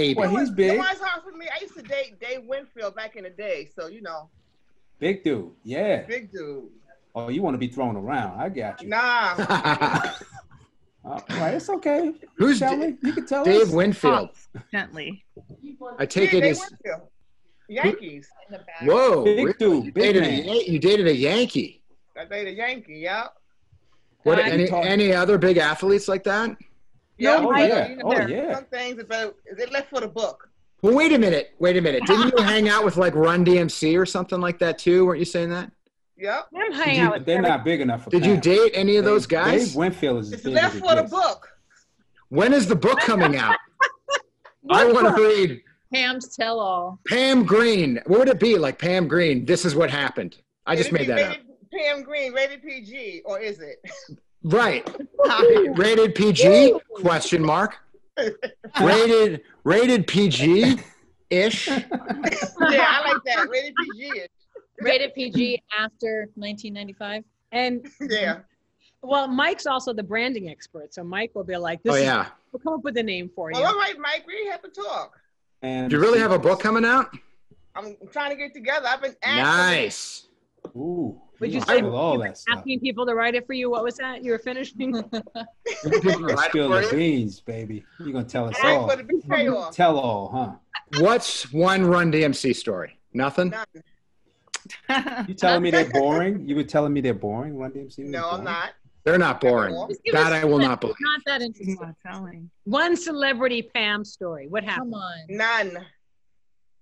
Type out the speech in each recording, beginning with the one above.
Maybe. Well, he's You know big. why it's hard for me? I used to date Dave Winfield back in the day, so you know, Big dude. Yeah. big dude. Oh, you want to be thrown around. I got you. Nah, oh, All right, it's okay. Who's Shelley, you can tell Dave us. Winfield? Gently. I take yeah, it Dave as Winfield. Yankees. In the back. whoa. Big dude, You big dated, a, man. Yan- you dated a Yankee. I dated a Yankee. Yeah. What? Any any other big athletes like that? Yeah. Oh, but, yeah. You know, Oh, yeah. Some things about they left for the book. Well, wait a minute. Wait a minute. Didn't you hang out with like Run DMC or something like that too? Weren't you saying that? Yep. I'm hanging you- out with they're Kevin. not big enough for Did you date any of Dave- those guys? Dave Winfield is as It's left for the gets. book. When is the book coming out? I want to read Pam's tell all. Pam Green. What would it be? Like Pam Green. This is what happened. I just It'd made be that up. Pam Green, rated PG, or is it? Right. Rated PG? Question mark. Rated rated PG ish. yeah, I like that. Rated PG. Ish. Rated PG after 1995. And Yeah. well, Mike's also the branding expert, so Mike will be like, "This Oh is, yeah. we'll come up with a name for you." Well, all right, Mike, we have to talk. And Do you really have a book coming out? I'm trying to get together. I've been asking. Nice. Ooh, Would you you say all you were that stuff? asking people to write it for you? What was that? You were finishing? People You spill the beans, baby. You're gonna tell us Ask all. for the big payoff. Tell all, huh? What's one Run DMC story? Nothing. None. You telling me they're boring? You were telling me they're boring, Run DMC? was No, I'm not. They're not boring. Just That I will not believe. Not that interesting. not telling. One celebrity Pam story. What happened? Come on. None.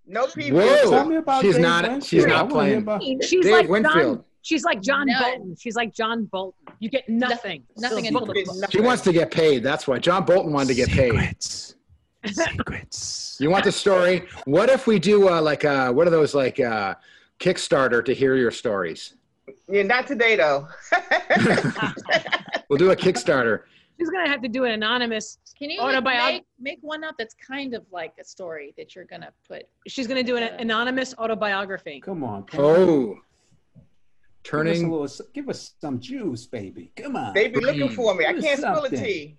No people. Whoa. Tell me about She's Dave not- Winfield. she's not I wanna hear playing. She's Dave like Winfield. John. She's like John No. Bolton. She's like John Bolton. You get nothing. Nothing So- the book. She wants to get paid. That's why John Bolton wanted to get paid. Secrets. Secrets. You want the story? What if we do uh, like uh, what are those like uh, Kickstarter to hear your stories? Yeah, not today though. We'll do a Kickstarter. She's gonna have to do an anonymous. Can you like, Autobiog- make, make one up that's kind of like a story that you're gonna put? She's gonna do an anonymous autobiography. Come on. Pam. Oh, Give us, a turning. little, give us some juice, baby. Come on. they be looking for me. I can't spill a tea.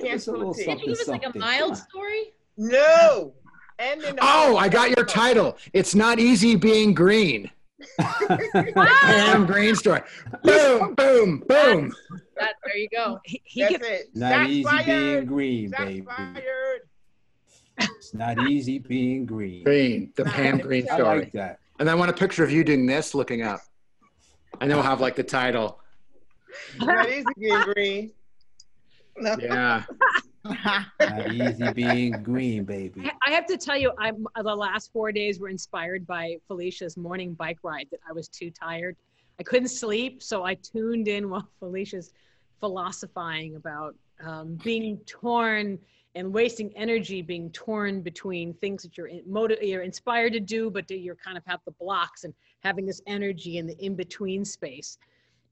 Can't us a spill a tea. Can't you give us like a mild story? No. And then Oh, I got your title. It's not easy being green. Pam Green story. Boom, boom, boom. That there you go. He, he That's gets, it. Not Shots easy fired. being green, Shots baby. fired. It's not easy being green. Green, the Pam Green story. I story. like that. And I want a picture of you doing this, looking up. And then we'll have like the title. Not easy being green. No. Yeah. Not easy being green, baby. I- I have to tell you, I'm the last four days were inspired by Felicia's morning bike ride. That I was too tired. I couldn't sleep, so I tuned in while Felicia's philosophizing about um, being torn and wasting energy being torn between things that you're in, motiv- you're inspired to do, but that you're kind of have the blocks and having this energy in the in between space.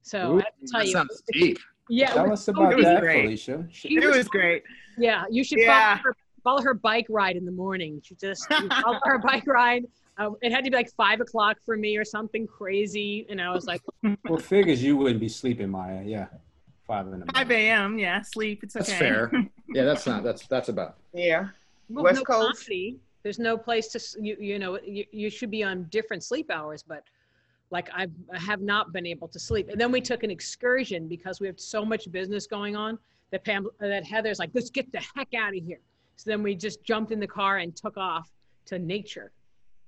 So Ooh, I have to tell that you, sounds deep. yeah, it Tell was us about that, great. Felicia. She It was was great. yeah, you should Yeah. follow, her, follow her bike ride in the morning. She just follow her bike ride. Uh, it had to be like five o'clock for me or something crazy, and I was like, Well, figures you wouldn't be sleeping, Maya. Yeah, five in the 5 a.m. Yeah, sleep. It's okay. That's fair. Yeah, that's not. That's that's about. Yeah. well, West no Coast. comedy. There's no place to you. You know, you, you should be on different sleep hours, but like I've, I have not been able to sleep. And then we took an excursion because we have so much business going on that Pam, that Heather's like, let's get the heck out of here. So then we just jumped in the car and took off to nature.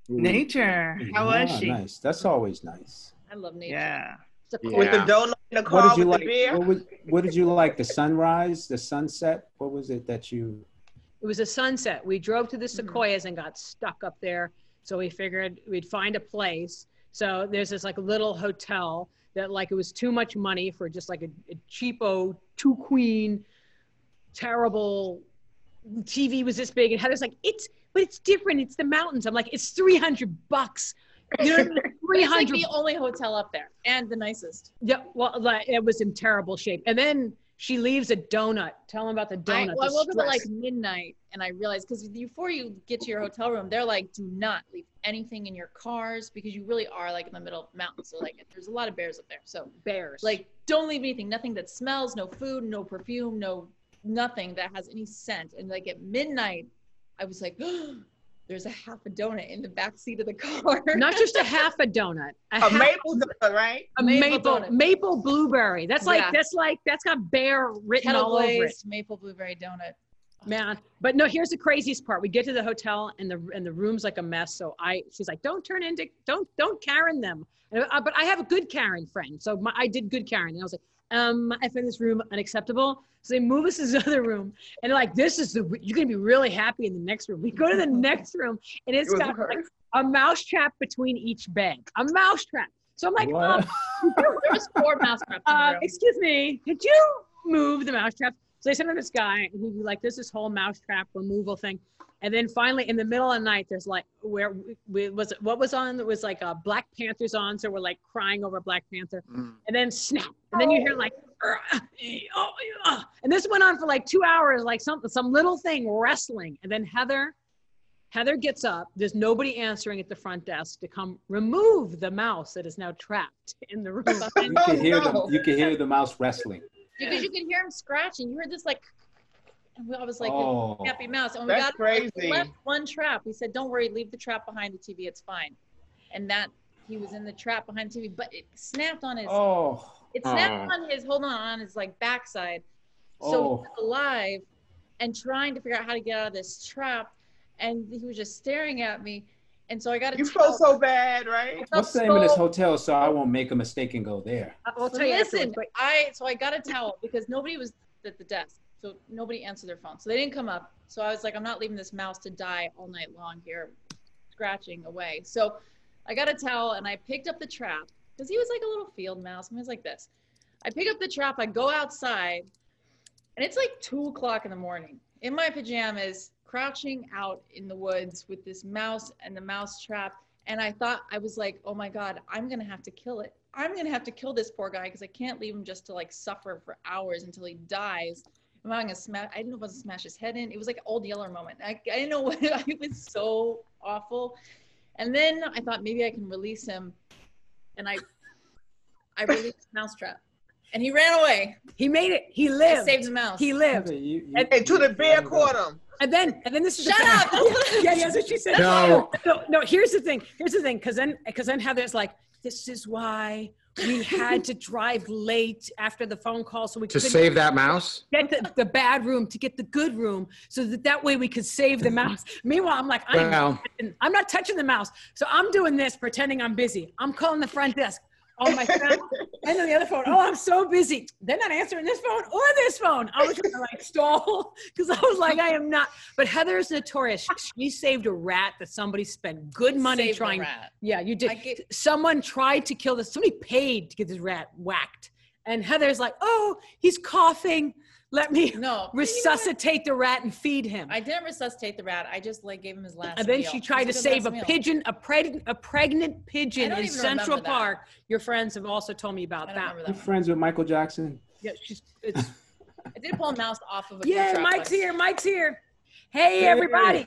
Nature. How was Ah, she? Nice. That's always nice. I love nature. Yeah. Yeah. With the donut in the What car did you with like? the beer. What, was, what did you like? The sunrise, the sunset. What was it that you? It was a sunset. We drove to the mm-hmm. sequoias and got stuck up there. So we figured we'd find a place. So there's this like little hotel that like it was too much money for just like a, a cheapo two queen, terrible TV was this big. And Heather's like, it's but it's different. It's the mountains. I'm like, it's 300 bucks. You know, what I mean? It's like the only hotel up there and the nicest. Yeah, well, like, it was in terrible shape. And then she leaves a donut. Tell them about the I, donut. well, I woke up at like midnight and I realized because before you get to your hotel room, they're like, do not leave anything in your cars because you really are like in the middle of the mountains. So like, there's a lot of bears up there. So bears. like, don't leave anything. Nothing that smells. No food. No perfume. No nothing that has any scent. And like at midnight, I was like, there's a half a donut in the back seat of the car. Not just a half a donut, a, A maple donut, right? a maple maple donut. maple blueberry. That's like Yeah. that's like that's got bear written kettle all over it. maple blueberry donut. man. But no, here's the craziest part. We get to the hotel and the and the room's like a mess. So I, she's like, don't turn into, don't don't Karen them. And, uh, but I have a good Karen friend, so my, I did good Karen. And I was like, um, I find this room unacceptable. So they move us to this other room, and like, this is the you're gonna be really happy in the next room. We go to the next room, and it's It got like a mouse trap between each bed. A mouse trap. So I'm like, um, There was four mouse traps in the uh, excuse me, could you move the mouse trap? So they sent him this guy, and he'd be like, "This is whole mouse trap removal thing." And then finally, in the middle of the night, there's like, where we, was it? What was on? It was like uh, Black Panther's on, so we're like crying over Black Panther, Mm. and then snap, and then you hear like, "Uh, oh, uh," and this went on for like two hours, like some some little thing wrestling, and then Heather. Heather gets up. There's nobody answering at the front desk to come remove the mouse that is now trapped in the room. You can hear no. the you can hear the mouse wrestling. Because you could hear him scratching. You heard this like, and I was like, oh, happy mouse. And we got like, we left one trap. We said, don't worry, leave the trap behind the TV. It's fine. And that he was in the trap behind the TV, but it snapped on his. oh, It snapped Aw. on his. Hold on, on his like backside. So Oh. he was alive, and trying to figure out how to get out of this trap, and he was just staring at me. And so I got to You felt so bad, right? what's the name in this hotel so I won't make a mistake and go there? Uh, I'll So tell you listen, I so I got a towel because nobody was at the desk, so nobody answered their phone, so they didn't come up. So I was like, I'm not leaving this mouse to die all night long here, scratching away. So I got a towel and I picked up the trap because he was like a little field mouse. And He was like this. I pick up the trap. I go outside, and it's like two o'clock in the morning in my pajamas, crouching out in the woods with this mouse and the mouse trap. And I thought, I was like, oh my God, I'm going to have to kill it. I'm going to have to kill this poor guy because I can't leave him just to like suffer for hours until he dies. Am I going to smash? I didn't know if I was going to smash his head in. It was like old Yeller moment. I, I didn't know what, it was so awful. And then I thought maybe I can release him. And I, I released Mousetrap. And he ran away. he made it. He lived. I lived. saved the mouse. He lived. You- you- And- And to the bear caught him. And then, and then this is Shut thing. up! yeah, yeah, that's what she said. No. no, no. Here's the thing. Here's the thing. Because then, because then Heather's like, "This is why we had to drive late after the phone call, so we To could save that mouse? get the, the bad room to get the good room, so that that way we could save the mouse." Meanwhile, I'm like, I'm, Well, I'm not touching the mouse, so I'm doing this, pretending I'm busy. I'm calling the front desk on my phone and on the other phone. Oh, I'm so busy. They're not answering this phone or this phone. I was trying to like stall because I was like, I am not. But Heather is notorious. She saved a rat that somebody spent good money Saved trying. rat. Yeah, you did. Get- Someone tried to kill this. Somebody paid to get this rat whacked. And Heather's like, oh, he's coughing. Let me No. know resuscitate the rat and feed him. I didn't resuscitate the rat. I just like gave him his last. And then meal. she tried to save a meal. pigeon, a, preg- a pregnant pigeon in Central remember that. Park. Your friends have also told me about I don't that. remember You that. one. friends with Michael Jackson? Yeah, she's, it's, I did pull a mouse off of a. yeah, Mike's here. Mike's here. Hey, Hey. everybody.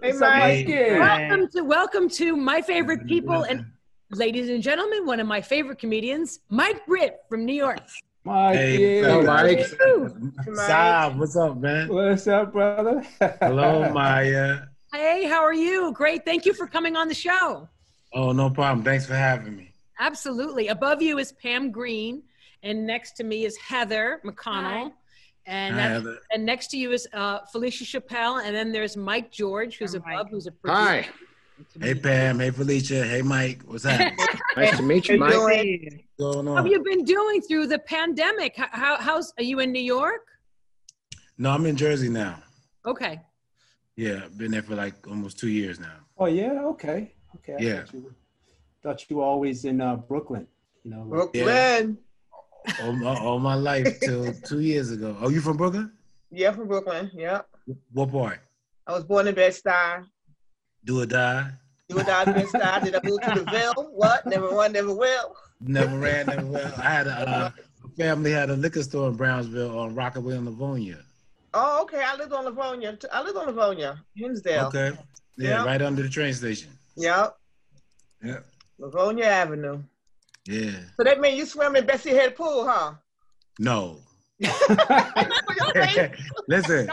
Hey, What's Mike. Mikey? Welcome to welcome to my favorite people and ladies and gentlemen, one of my favorite comedians, Mike Britt from New York. Mike, Hey, yeah. Hello, Mike. Woo. Saab, what's up, man? What's up, brother? Hello, Maya. Hey, how are you? Great. Thank you for coming on the show. Oh, no problem. Thanks for having me. Absolutely. Above you is Pam Green, and next to me is Heather McConnell. And Hi, Heather. and next to you is uh, Felicia Chappelle, and then there's Mike George, who's Hi, above, Mike. who's a producer. hi. Hey, Pam. Hey, Felicia. Hey, Mike. What's happening? Nice to meet you, Hey, Mike. doing? What's going How have you been doing through the pandemic? How, how how's are you in New York? No, I'm in Jersey now. Okay. Yeah, I've been there for like almost two years now. oh yeah, okay, okay. I Yeah. Thought you, were, thought you were always in uh, Brooklyn. You know. like- Brooklyn. All my, all my life till two years ago. Are you from Brooklyn? Yeah, from Brooklyn. Yeah. What part? I was born in Bed-Stuy. Do or die? Do and I Bed-Stuy. Did I move to the Ville? What? Never run, never will. Never ran, never well. I had a uh, family had a liquor store in Brownsville on Rockaway and Livonia. Oh, okay. I lived on Livonia. I lived on Livonia, Hinsdale. Okay. Yeah, Yeah. right under the train station. Yep. Yeah. Livonia Avenue. Yeah. So that means you swim in Betsy Head Pool, huh? No. I know your. Listen,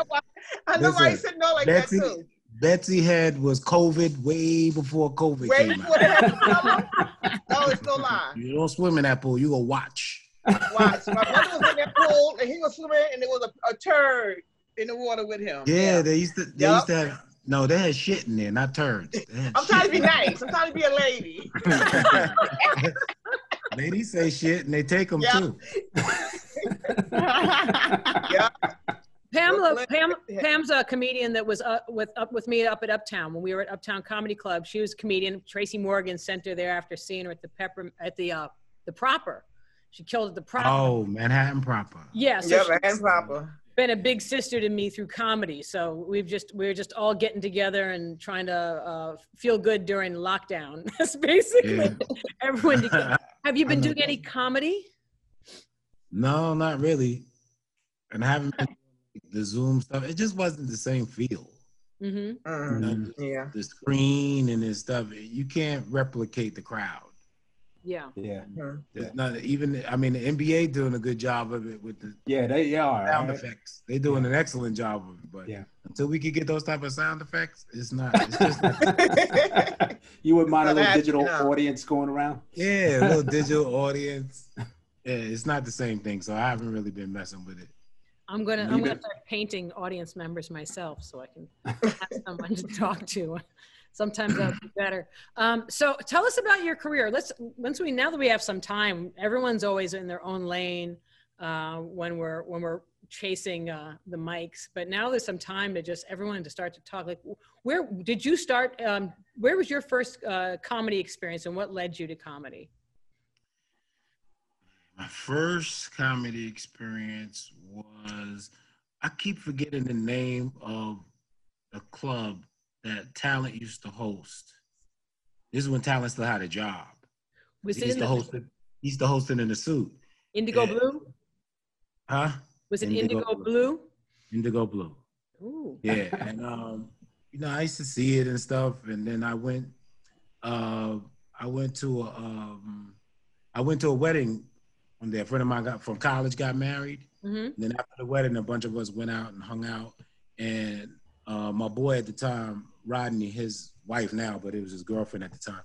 I know why you said no like Betsy- that too. Betsy Head was COVID way before COVID for out. that. No, it's no lie. You don't swim in that pool. You go watch. Watch. My brother was in that pool and he was swimming and there was a, a turd in the water with him. Yeah, they used to. They Yup. used to have. No, they had shit in there, not turds. I'm trying to be nice. I'm trying to be a lady. Ladies say shit and they take them Yeah. too. Yeah. Pamela, Pam. Pam's a comedian that was up with up with me up at Uptown when we were at Uptown Comedy Club. She was a comedian. Tracy Morgan sent her there after seeing her at the Pepper at the uh, the Proper. She killed at the Proper. Oh, Manhattan proper. yeah, so Yeah, she's and proper. been a big sister to me through comedy. So we've just we're just all getting together and trying to uh, feel good during lockdown. That's basically Yeah. everyone. Together. Have you been I know doing any comedy? No, not really. And I haven't been the Zoom stuff. It just wasn't the same feel. hmm Mhm. Mhm. Yeah. The screen and this stuff. You can't replicate the crowd. Yeah. Yeah, There's not even. I mean, the NBA doing a good job of it with the yeah, they are. sound right? effects. They're doing an excellent job of it. But Yeah. until we could get those type of sound effects, it's not. It's just not, you wouldn't mind a little happening digital now. audience going around? yeah, a little digital audience. Yeah, it's not the same thing. So I haven't really been messing with it. I'm gonna I'm gonna start painting audience members myself so I can have someone to talk to. Sometimes that'll be better. Um, so tell us about your career. Let's once we now that we have some time, everyone's always in their own lane uh, when we're when we're chasing uh, the mics. But now there's some time to just everyone to start to talk. Like, where did you start? Um, where was your first uh, comedy experience, and what led you to comedy? My first comedy experience was I keep forgetting the name of the club that Talent used to host. This is when Talent still had a job. Was he it used to the host it. He used to host in a suit. Indigo yeah. Blue? Huh? Was it Indigo Indigo, Blue. Blue? Indigo Blue. Ooh. Yeah. and um, you know, I used to see it and stuff. And then I went uh I went to a um I went to a wedding one day. A friend of mine got from college got married. hmm And then after the wedding, a bunch of us went out and hung out. And uh, my boy at the time, Rodney, his wife now, but it was his girlfriend at the time.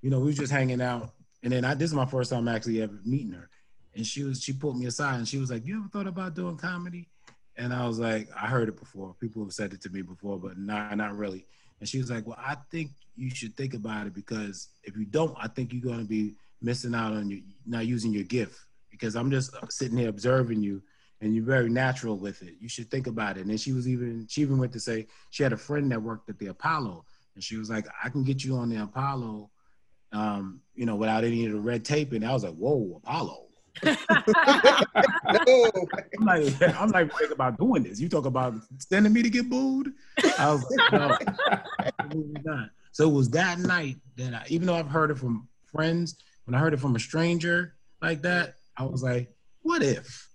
You know, we was just hanging out. And then I, this is my first time actually ever meeting her. And she was, she pulled me aside and she was like, "You ever thought about doing comedy?" And I was like, "I heard it before. People have said it to me before, but nah, not really." And she was like, "Well, I think you should think about it because if you don't, I think you're going to be missing out on your not using your gift because I'm just sitting here observing you and you're very natural with it. You should think about it. And then she was even she even went to say she had a friend that worked at the Apollo, and she was like, I can get you on the Apollo, um, you know, without any of the red tape. And I was like, whoa, Apollo. No. I'm like, I'm like thinking about doing this. You talk about sending me to get booed. I was like, no, absolutely not. So it was that night that I, even though I've heard it from friends, when I heard it from a stranger like that, I was like, what if?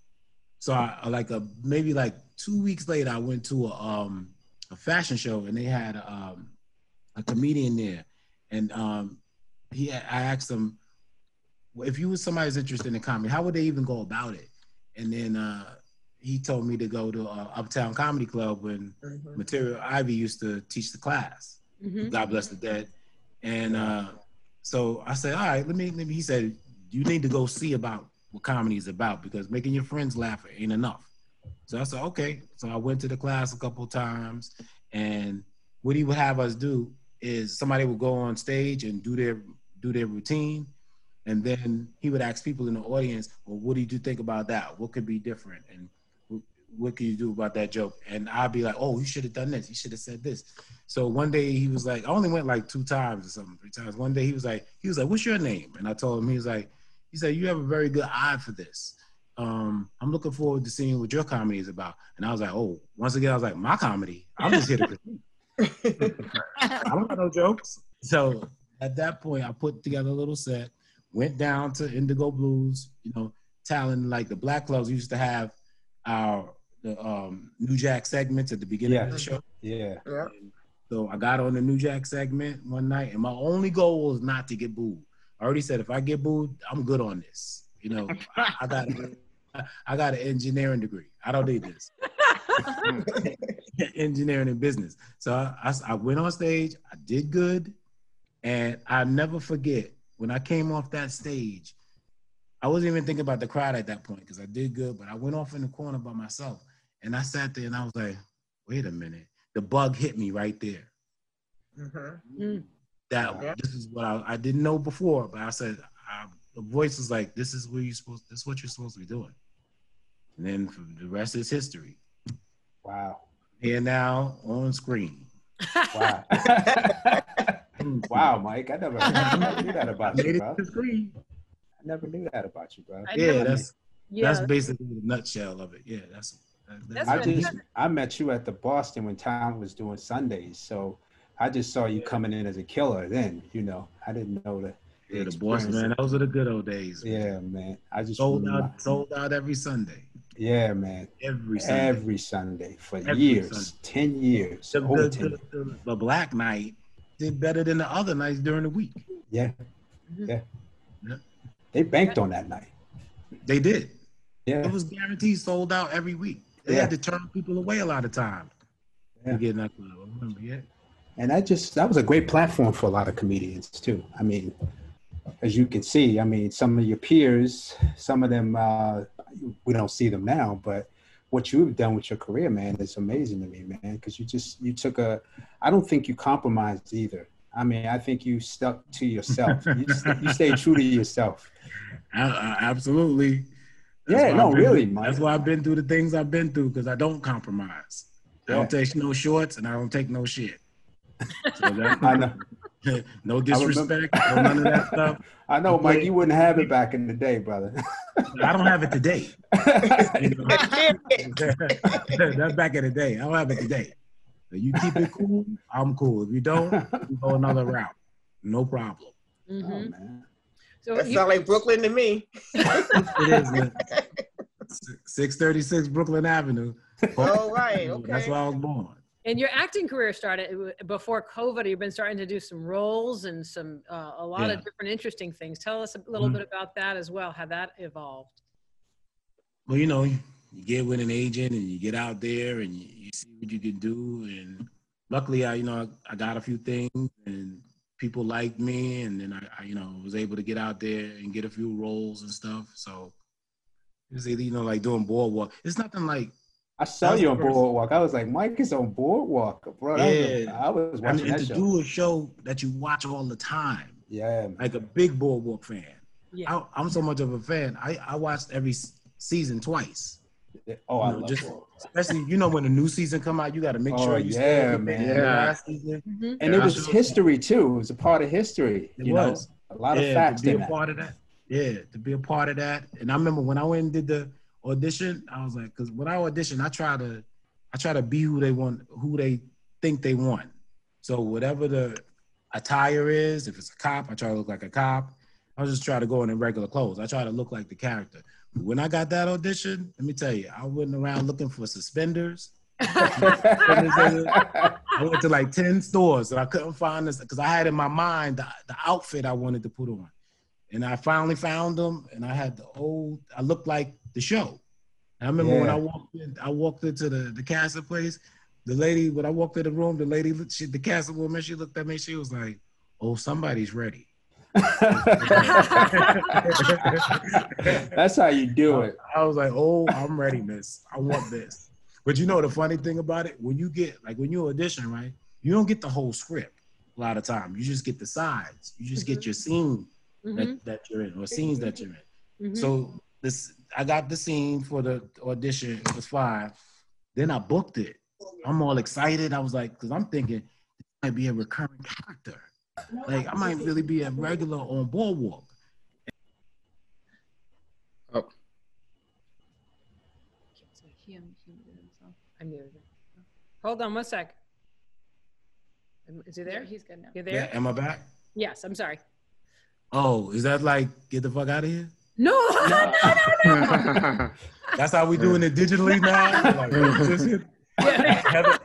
So I like a maybe like two weeks later, I went to a um a fashion show and they had um a comedian there, and um he I asked him if you was somebody who's interested in comedy, how would they even go about it? And then uh he told me to go to uh, Uptown Comedy Club when Mhm. Material Ivy used to teach the class. Mhm. God bless the dead. And uh, so I said, all right, let me, let me, he said, you need to go see about what comedy is about because making your friends laugh ain't enough. So I said, okay. So I went to the class a couple times and what he would have us do is somebody would go on stage and do their, do their routine. And then he would ask people in the audience, well, what did you think about that? What could be different? And what, can you do about that joke? And I'd be like, oh, you should have done this. You should have said this. So one day he was like, I only went like two times or something, three times. One day he was like, he was like, what's your name? And I told him, he was like, he said, you have a very good eye for this. Um, I'm looking forward to seeing what your comedy is about. And I was like, oh, once again, I was like, my comedy. I'm just here to critique. I don't got no jokes. So at that point, I put together a little set, went down to Indigo Blues, you know, talent like the Black Clubs used to have our the um, New Jack segments at the beginning Yeah. of the show. Yeah. Yeah. So I got on the New Jack segment one night, and my only goal was not to get booed. I already said if I get booed, I'm good on this. You know, I, I got I got an engineering degree. I don't need this. engineering and business. So I, I, I went on stage, I did good, and I never forget when I came off that stage. I wasn't even thinking about the crowd at that point because I did good, but I went off in the corner by myself and I sat there and I was like, wait a minute. The bug hit me right there. Mhm. That Yeah. this is what I, I didn't know before, but I said, I, the voice was like, this is what you're supposed, this is what you're supposed to be doing. And then the rest is history. Wow. Here now on screen. Wow. wow, Mike. I never, I never knew that about Made you, it bro. to screen. I never knew that about you, bro. I Yeah, never- that's yeah, that's basically the nutshell of it. Yeah, that's. that- That's I just I met you at the Boston when Town was doing Sundays, so I just saw you coming in as a killer. Then you know I didn't know that. yeah, the Boston man. Those are the good old days. man. Yeah, man. I just sold out, sold out every Sunday. Yeah, man. Every Sunday. Every Sunday for Every years, Sunday. ten years, the, the, ten. the, the, the Black Night did better than the other nights during the week. Yeah, Mhm. yeah. Yeah. They banked on that night. They did. Yeah, It was guaranteed sold out every week. They Yeah. had to turn people away a lot of times. Yeah. To get in that club. I remember, yeah. And that just that was a great platform for a lot of comedians too. I mean, as you can see, I mean, some of your peers, some of them uh, we don't see them now, but what you've done with your career, man, is amazing to me, man. Because you just you took a, I don't think you compromised either. I mean, I think you stuck to yourself. you, st- you stayed true to yourself. I, I, absolutely. Yeah, no, been- really, Mike. That's why I've been through the things I've been through because I don't compromise. I don't take no shorts and I don't take no shit. So I know. no disrespect, no none of that stuff. I know, Mike. You wouldn't have it back in the day, brother. I don't have it today. You know? That's back in the day. I don't have it today. So you keep it cool, I'm cool. If you don't, you go another route. No problem. Oh, Mhm. man. So That you- sound like Brooklyn to me. It is man. 636 Brooklyn Avenue. All right, That's okay. That's where I was born. And your acting career started before COVID. You've been starting to do some roles and some uh, a lot Yeah. of different interesting things. Tell us a little Mhm. bit about that as well. How that evolved. Well, you know, you get with an agent and you get out there and you, you see what you can do. And luckily, I, you know, I, I got a few things and people liked me. And then I, I, you know, was able to get out there and get a few roles and stuff. So it was you know, like doing boardwalk. It's nothing like, I saw you on first- Boardwalk. I was like, Mike is on Boardwalk, bro. That was a- Yeah. I was I watching mean, and that to show. do a show that you watch all the time, yeah, man. like a big boardwalk fan. Yeah. I, I'm so much of a fan. I, I watched every season twice. Oh, I you know, love just- Boardwalk. Especially, you know, when a new season come out, you got to make Oh, sure you stay yeah, up man. the Yeah. last season. Mhm. And Yeah, it was saw- history too. It was a part of history. It you was. know, a lot of facts to be a that. part of that. Yeah, to be a part of that. And I remember when I went and did the audition, I was like, because when I audition, I try to, I try to be who they want, who they think they want. So whatever the attire is, if it's a cop, I try to look like a cop. I just try to go in in regular clothes. I try to look like the character. When I got that audition, let me tell you, I went around looking for suspenders. I went to like 10 stores and I couldn't find this because I had in my mind the, the outfit I wanted to put on. And I finally found them and I had the old, I looked like the show. And I remember when I walked in, I walked into the, the castle place. The lady, when I walked in the room, the lady, she, the castle woman, she looked at me, she was like, oh, somebody's ready. That's how you do it. I was like, oh, I'm ready, miss. I want this. But you know the funny thing about it, when you get like when you audition, right? You don't get the whole script a lot of time. You just get the sides. You just get your scene Mhm. that, that you're in or scenes that you're in. Mhm. So this I got the scene for the audition, it was fine. Then I booked it. I'm all excited. I was like, because I'm thinking this might be a recurring character. Like I might really be a regular on boardwalk. So he unmuted himself. I muted it. Hold on one sec. Is he There, there? he's good now. You're Yeah, there? am I back? Yes. I'm sorry. Oh, is that like get the fuck out of here? No, no, no, no. That's how we doing it digitally now. Like, just hit- Yeah. Heather,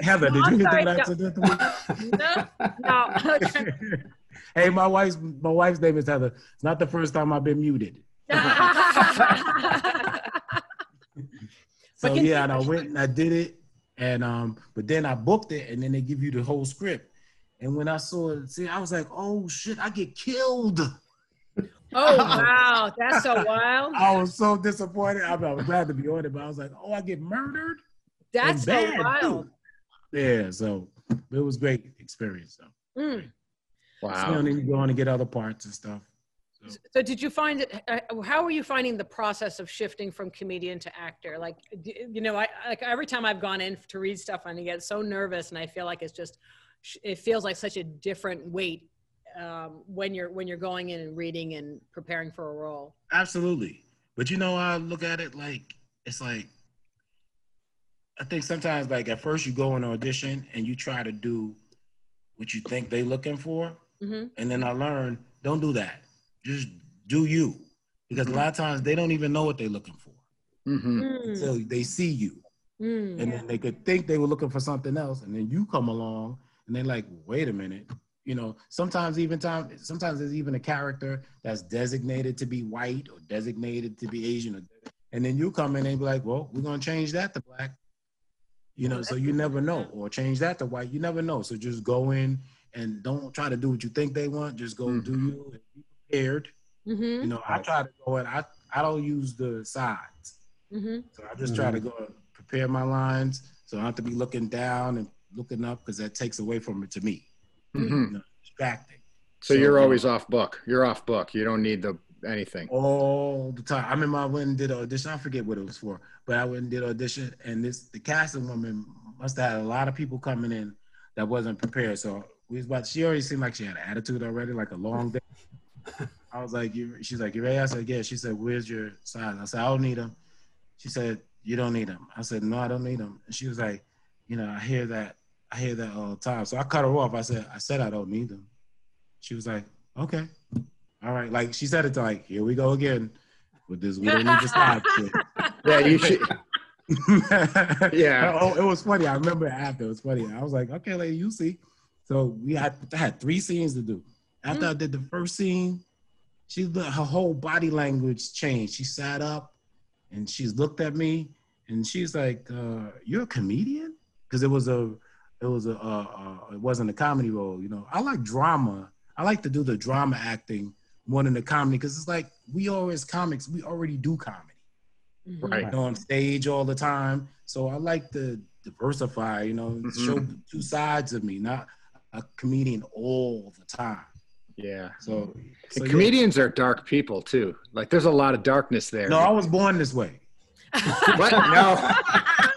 Heather, did you hit sorry, that no. No, no. hey, my wife's my wife's name is Heather. It's not the first time I've been muted. So yeah, and I went and I did it, and um, but then I booked it, and then they give you the whole script. And when I saw it, see, I was like, oh shit, I get killed. Oh wow, that's so wild. I was so disappointed. I, mean, I was glad to be on it, but I was like, oh, I get murdered. That's so bad, wild. too. Yeah, so it was great experience though. Mm. So Wow. then you go on to get other parts and stuff. So, So did you find it? Uh, how are you finding the process of shifting from comedian to actor? Like, you know, I like every time I've gone in to read stuff, and I get so nervous, and I feel like it's just, it feels like such a different weight um, when you're when you're going in and reading and preparing for a role. absolutely. But you know, I look at it like it's like I think sometimes like at first you go on audition and you try to do what you think they're looking for, hmm and then I learned don't do that. Just do you, because a lot of times they don't even know what they're looking for hmm Mm. until they see you. Mm. and then they could think they were looking for something else, and then you come along, and they're like, "Wait a minute." You know, sometimes even time, sometimes there's even a character that's designated to be white or designated to be Asian, or, and then you come in and be like, "Well, we're gonna change that to black." You know, so you never know, or change that to white. You never know. So just go in and don't try to do what you think they want. Just go do you and be prepared. hmm You know, I try to go in. I I don't use the sides. hmm So I just try to go and prepare my lines so I don't have to be looking down and looking up because that takes away from it to me. Hmm You know, distracting So So, you're always off book. You're off book. You don't need the anything. all the time. I remember I went and did an audition. I forget what it was for, but I went and did an audition, and this the casting woman must have had a lot of people coming in that wasn't prepared. So we was about. She already seemed like she had an attitude already, like a long day. I was like, you, she's like, you ready? I said, yeah. She said, where's your size? I said, I don't need them. She said, you don't need them. I said, no, I don't need them. And she was like, you know, I hear that, I hear that all the time. So I cut her off. I said, I said I don't need them. She was like, okay, all right. Like she said it to like, here we go again with this. We don't need to stop. Yeah, you should. Yeah. Oh, it was funny. I remember after it was funny. I was like, okay, lady, you see. So we had I had three scenes to do. After I did the first scene, she her whole body language changed. She sat up and she's looked at me and she's like, uh, "You're a comedian?" Because it was a it was a uh, uh, it wasn't a comedy role. You know, I like drama. I like to do the drama acting more than the comedy because it's like we always comics. We already do comedy Right. you know, on stage all the time. So I like to diversify, you know, Mhm. show two sides of me, not a comedian all the time. Yeah. So, so And yeah. comedians are dark people too. Like there's a lot of darkness there. No, I was born this way. what? No,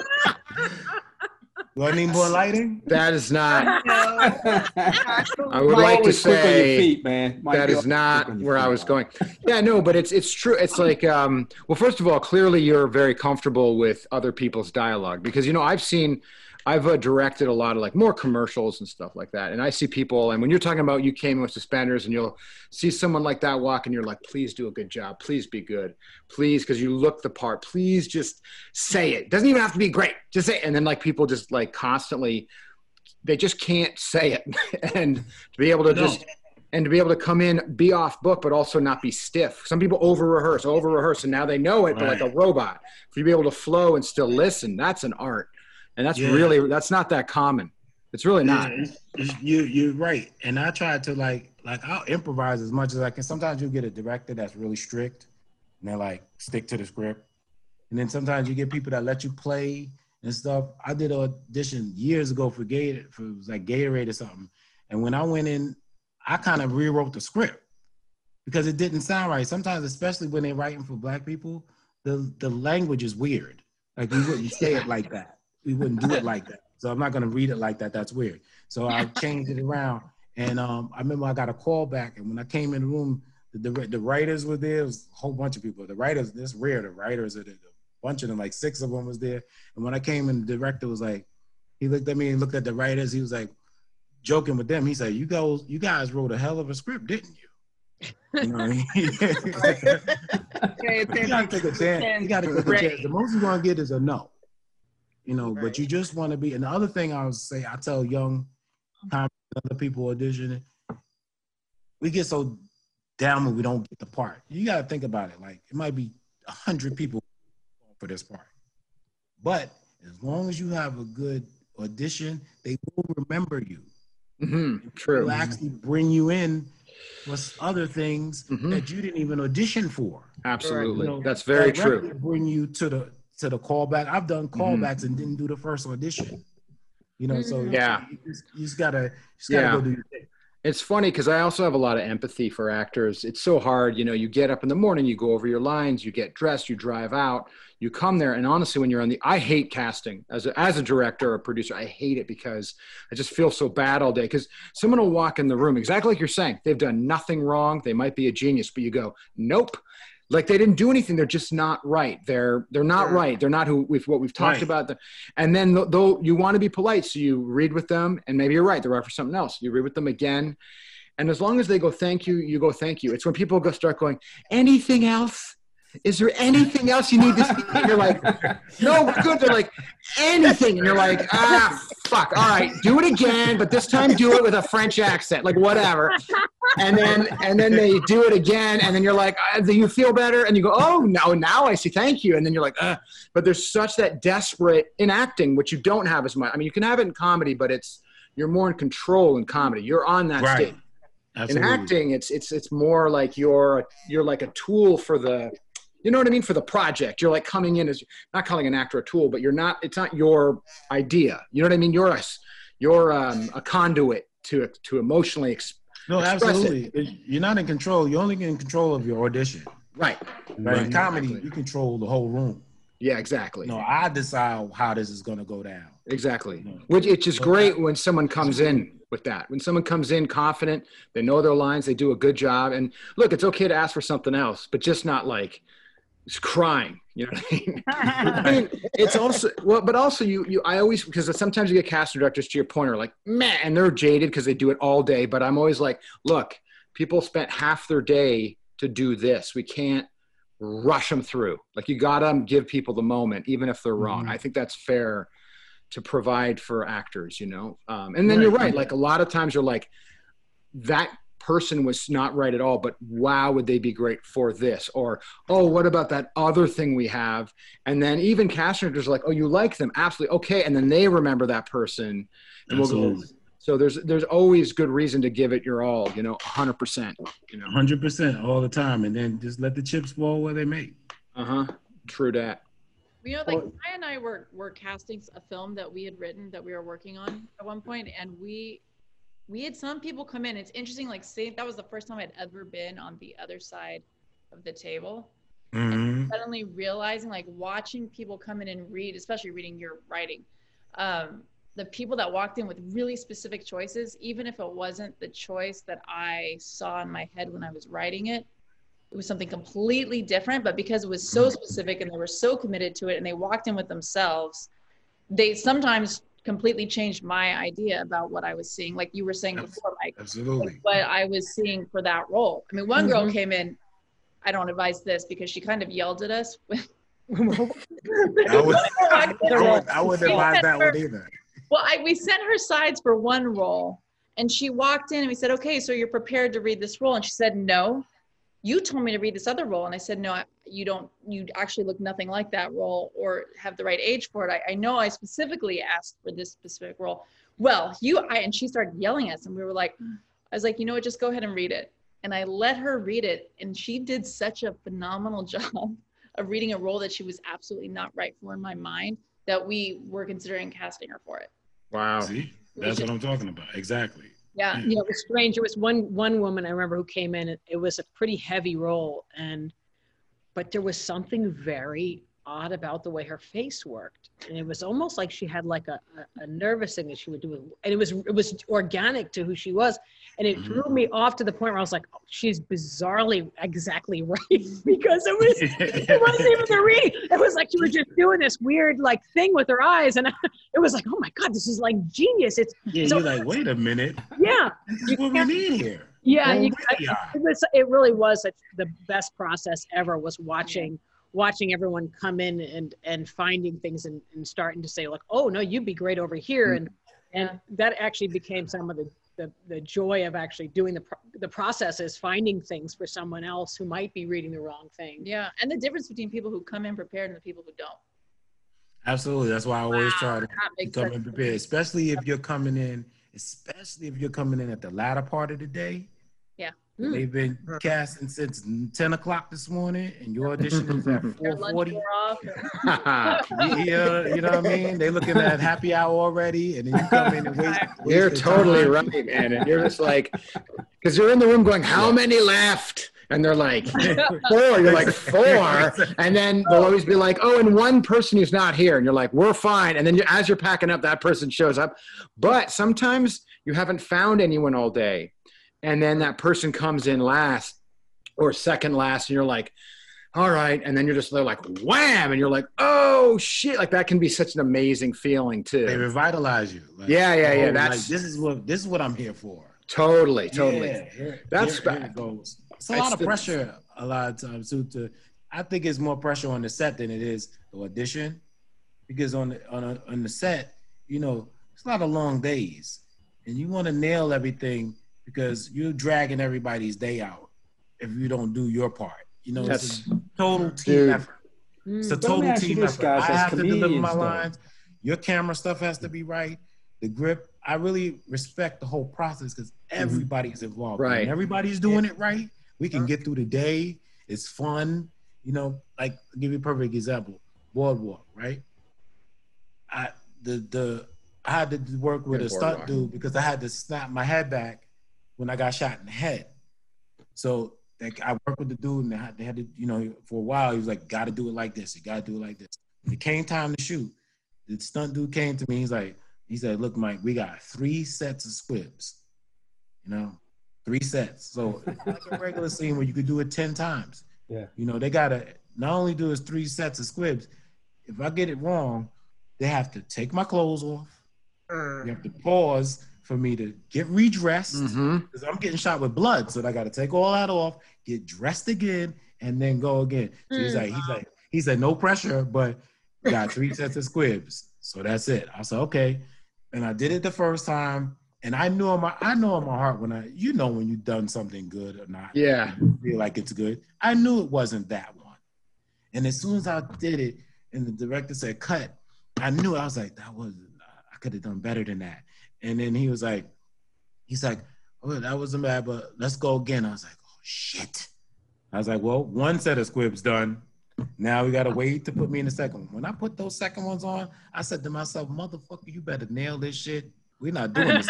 Wasn't even born lighting. that is not. I I would like to quick on your say feet, man. Mike, that not quick on where I feet. was going. Yeah, no, but it's it's true. It's like, um, well, first of all, clearly you're very comfortable with other people's dialogue because you know I've seen, I've uh, directed a lot of like more commercials and stuff like that, and I see people, and when you're talking about you came with suspenders, and you'll see someone like that walk, and you're like, please do a good job, please be good, please, because you look the part, please just say it. Doesn't even have to be great, just say, it. and then like people just like constantly, they just can't say it, and to be able to No. just and to be able to come in, be off book, but also not be stiff. Some people over rehearse, over rehearse, and now they know it, but like a robot. For you to be able to flow and still listen, that's an art, and that's Yeah. really that's not that common. It's really not. Yeah, You you're right, and I try to like like I'll improvise as much as I can. Sometimes you get a director that's really strict, and they're like stick to the script, and then sometimes you get people that let you play and stuff. I did an audition years ago for Gator for it was like Gatorade or something, and when I went in, I kind of rewrote the script because it didn't sound right. Sometimes, especially when they're writing for black people, the the language is weird. Like we wouldn't say it like that. We wouldn't do it like that. So I'm not gonna read it like that. That's weird. So I changed it around. And um, I remember I got a call back, and when I came in the room, the, the, the writers were there. It was a whole bunch of people. The writers, this rare. The writers are there. A bunch of them, like six of them, was there. And when I came in, the director was like, he looked at me and looked at the writers. He was like, joking with them. He said, "You guys, you guys wrote a hell of a script, didn't you?" You know what I mean? You gotta take a chance. You gotta take a chance. The most you're gonna get is a no. You know, but you just want to be. And the other thing I would say, I tell young comics, other people auditioning, we get so down when we don't get the part. You gotta think about it. Like it might be a hundred people for this part. But as long as you have a good audition, they will remember you. hmm True. They'll actually bring you in for s- other things Mhm. that you didn't even audition for. Absolutely. You know, That's very director true. Bring you to the to the callback. I've done Mm-hmm. callbacks and didn't do the first audition. You know, so Mhm. Yeah. you just, you just gotta you just gotta Yeah. go do your thing. It's funny because I also have a lot of empathy for actors. It's so hard, you know. You get up in the morning, you go over your lines, you get dressed, you drive out, you come there, and honestly, when you're on the, I hate casting as a, as a director or producer. I hate it because I just feel so bad all day. Because someone will walk in the room exactly like you're saying. They've done nothing wrong. They might be a genius, but you go, nope. Like they didn't do anything. They're just not right. They're they're not right. They're not who we've what we've talked Right. about. And then though you want to be polite, so you read with them, and maybe you're right. They're right for something else. You read with them again, and as long as they go thank you, you go thank you. It's when people go start going anything else. Is there anything else you need to see? And you're like, no, we're good. They're like anything, and you're like, ah, fuck. All right, do it again, but this time do it with a French accent, like whatever. And then and then they do it again, and then you're like, ah, do you feel better? And you go, oh no, now I see. Thank you. And then you're like, uh, but there's such that desperate in acting, which you don't have as much. I mean, you can have it in comedy, but it's you're more in control in comedy. You're on that Right. stage. Absolutely. In acting, it's it's it's more like you're you're like a tool for the, you know what I mean, for the project. You're like coming in as not calling an actor a tool, but you're not. It's not your idea. You know what I mean? You're a s- you're um, a conduit to to emotionally ex- No, express it. absolutely. You're not in control. You're only in control of your audition. right. Right. In comedy, Exactly. you control the whole room. Yeah, exactly. No, I decide how this is gonna go down. Exactly. No. Which it's just Okay. great when someone comes in with that. When someone comes in confident, they know their lines, they do a good job. And look, it's okay to ask for something else, but just not like just crying. You know what I mean? I mean, it's also well, but also you you I always because sometimes you get casting directors to your point are like, man, and they're jaded because they do it all day. But I'm always like, look, people spent half their day to do this. We can't rush them through. Like you gotta give people the moment, even if they're wrong. Mhm. I think that's fair to provide for actors, you know. Um, and then you're Right. right. Like a lot of times you're like, that person was not right at all, but wow, would they be great for this? Or oh, what about that other thing we have? And then even casting directors are like, oh, you like them, absolutely, okay. And then they remember that person, and we'll go. Absolutely. So there's there's always good reason to give it your all, you know, hundred percent. You know. hundred percent all the time, and then just let the chips fall where they may. Uh huh. True that. You know, like Well- Maya and I were were casting a film that we had written that we were working on at one point, and we we had some people come in. It's interesting, like say that was the first time I'd ever been on the other side of the table. Mhm. Suddenly realizing, like watching people come in and read, especially reading your writing, um, the people that walked in with really specific choices, even if it wasn't the choice that I saw in my head when I was writing it, it was something completely different. But because it was so specific and they were so committed to it and they walked in with themselves, they sometimes completely changed my idea about what I was seeing. Like you were saying before, Mike, Absolutely. what I was seeing for that role. I mean, one girl mm-hmm. came in. I don't advise this because she kind of yelled at us. I would, I would, I wouldn't advise that one either. Well, I, we sent her sides for one role, and she walked in and we said, "Okay, so you're prepared to read this role?" And she said, "No, you told me to read this other role." And I said, "No, I- you don't. You actually look nothing like that role, or have the right age for it. I, I know I specifically asked for this specific role." Well, you, I, and she started yelling at us, and we were like, "I was like, you know what? Just go ahead and read it." And I let her read it, and she did such a phenomenal job of reading a role that she was absolutely not right for in my mind that we were considering casting her for it. Wow. See, that's what I'm talking about. Exactly. Yeah. you know, it was strange. It was one one woman I remember who came in. It was a pretty heavy role, and but there was something very odd about the way her face worked, and it was almost like she had like a, a, a nervous thing that she would do, and it was it was organic to who she was, and it mm-hmm. threw me off to the point where I was like, oh, she's bizarrely exactly right because it was it wasn't even the reading. It was like she was just doing this weird like thing with her eyes, and it was like, oh my god, this is like genius. It's Yeah, So- you're like, wait a minute. yeah, This is what we need here. yeah. You, eye. it was it really was the best process ever was watching watching everyone come in and and finding things and, and starting to say like oh no you'd be great over here and mm-hmm. and that actually became some of the the, the joy of actually doing the pro- the process is finding things for someone else who might be reading the wrong thing Yeah. And the difference between people who come in prepared and the people who don't. Absolutely. That's why I always try to come sense. in prepared, especially if you're coming in, especially if you're coming in at the latter part of the day. Mm. They've been casting since 10 o'clock this morning, and your audition is at Their lunch 4:40. wore you know what I mean? They're looking at happy hour already, and then you come in and waste. You're totally time. right, man. And you're just like, because you're in the room going, how many left? And they're like, four. You're like, four. And then they'll always be like, oh, and one person who's not here. And you're like, we're fine. And then you, as you're packing up, that person shows up. But sometimes you haven't found anyone all day. And then that person comes in last or second last. And you're like, all right. And then you're just they're like, wham. And you're like, oh, shit. Like that can be such an amazing feeling, too. They revitalize you. Like, Yeah, yeah, yeah, oh, that's- like, this is what this is what I'm here for. Totally, totally. Yeah, here- That's here- here it goes. It's a lot of the- pressure a lot of times too. To I think it's more pressure on the set than it is the audition, because on the on a, on the set, you know, it's a lot of long days, and you want to nail everything because you're dragging everybody's day out if you don't do your part. You know, it's a total team Dude. effort. It's a But let me total team this, effort. guys, I have to deliver comedians, my though. lines. Your camera stuff has to be right. The grip. I really respect the whole process because mm-hmm. everybody's involved. Right. When everybody's doing it right, we can get through the day. It's fun. You know, like I'll give you a perfect example. Boardwalk, right? I the the I had to work with Yeah, a stunt Boardwalk. dude because I had to snap my head back when I got shot in the head. So like I worked with the dude and they had, they had to, you know, for a while he was like, "Got to do it like this. You got to do it like this." When it came time to shoot, the stunt dude came to me. He's like, he said, "Look, Mike, we got three sets of squibs. You know, three sets. So it's like a regular scene where you could do it ten times. Yeah. You know, they gotta not only do is three sets of squibs. If I get it wrong, they have to take my clothes off. Mm. You have to pause for me to get redressed Mm-hmm. because I'm getting shot with blood. So I got to take all that off, get dressed again, and then go again. So he's Mm. like, he's like, he said, no pressure, but got three sets of squibs. So that's it. I said, okay. And I did it the first time. And I knew in my I know in my heart when I you know when you've done something good or not. Yeah. Feel like it's good. I knew it wasn't that one. And as soon as I did it and the director said cut, I knew I was like, that was I could have done better than that. And then he was like, he's like, oh, that wasn't bad, but let's go again. I was like, oh shit. I was like, well, one set of squibs done. Now we gotta wait to put me in the second one. When I put those second ones on, I said to myself, motherfucker, you better nail this shit. We're not doing this.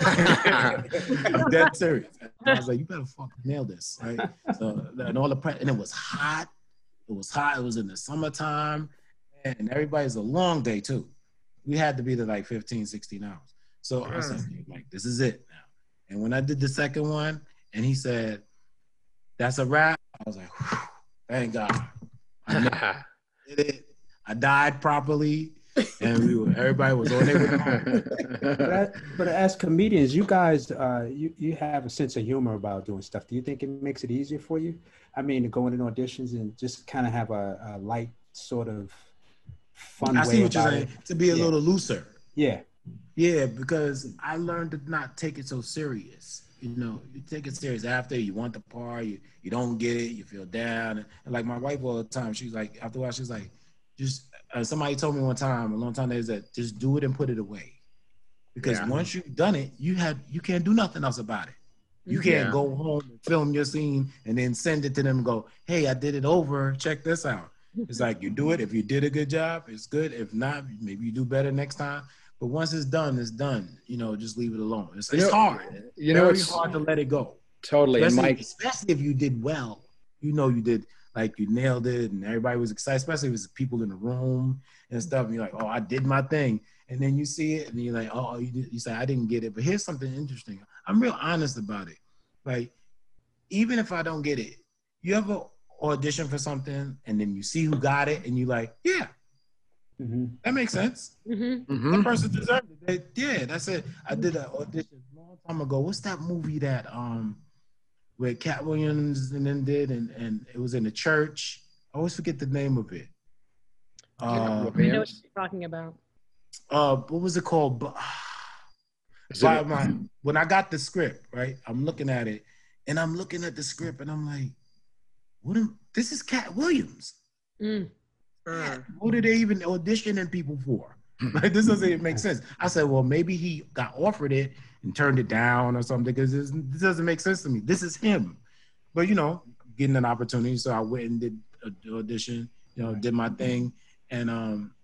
I'm dead serious. I was like, you better fucking nail this, right? So and all the pre- and it was hot. It was hot. It was in the summertime, and everybody's a long day too. We had to be to like 15, 16 hours. So I was like, like, this is it now. And when I did the second one, and he said, "That's a wrap," I was like, thank God. I did it. I died properly, and we were everybody was on their way home. But, as, but as comedians, you guys, uh, you you have a sense of humor about doing stuff. Do you think it makes it easier for you? I mean, to go into auditions and just kind of have a, a light sort of fun I way see what you're saying. it. To be a Yeah. little looser. Yeah, Yeah, because I learned to not take it so serious. You know, you take it serious after you want the part, you, you don't get it, you feel down. And, like my wife all the time, she's like, after a while, she's like, just uh, somebody told me one time, a long time ago, is that just do it and put it away. Because Yeah. once you've done it, you had you can't do nothing else about it. You can't Yeah. go home and film your scene and then send it to them and go, hey, I did it over. Check this out. It's like you do it. If you did a good job, it's good. If not, maybe you do better next time. But once it's done, it's done. You know, just leave it alone. It's, You it's know- hard. You know, Very it's hard to let it go. totally. And Especially, Mike, especially if you did well. You know, you did like you nailed it, and everybody was excited. Especially if it's people in the room and stuff. And you're like, oh, I did my thing. And then you see it, and you're like, oh, you, did, you say I didn't get it. But here's something interesting. I'm real honest about it. Like, even if I don't get it, you ever audition for something and then you see who got it, and you like, yeah, hmm that makes sense. Mhm. The Mhm. person deserved it. They- yeah, that's it. I did an audition a long time ago. What's that movie that um where Katt Williams and then did and and it was in the church. I always forget the name of it. Uh, I know what Williams? you're talking about. uh what was it called? Bu- Is By it- my, when I got the script, right? I'm looking at it and I'm looking at the script and I'm like, what am, this is Katt Williams. Mm. Uh, Who did they even auditioning people for? Like this doesn't even make sense. I said, well, maybe he got offered it and turned it down or something because this, this doesn't make sense to me. This is him, but you know, getting an opportunity, so I went and did a audition. You know, did my thing, and um,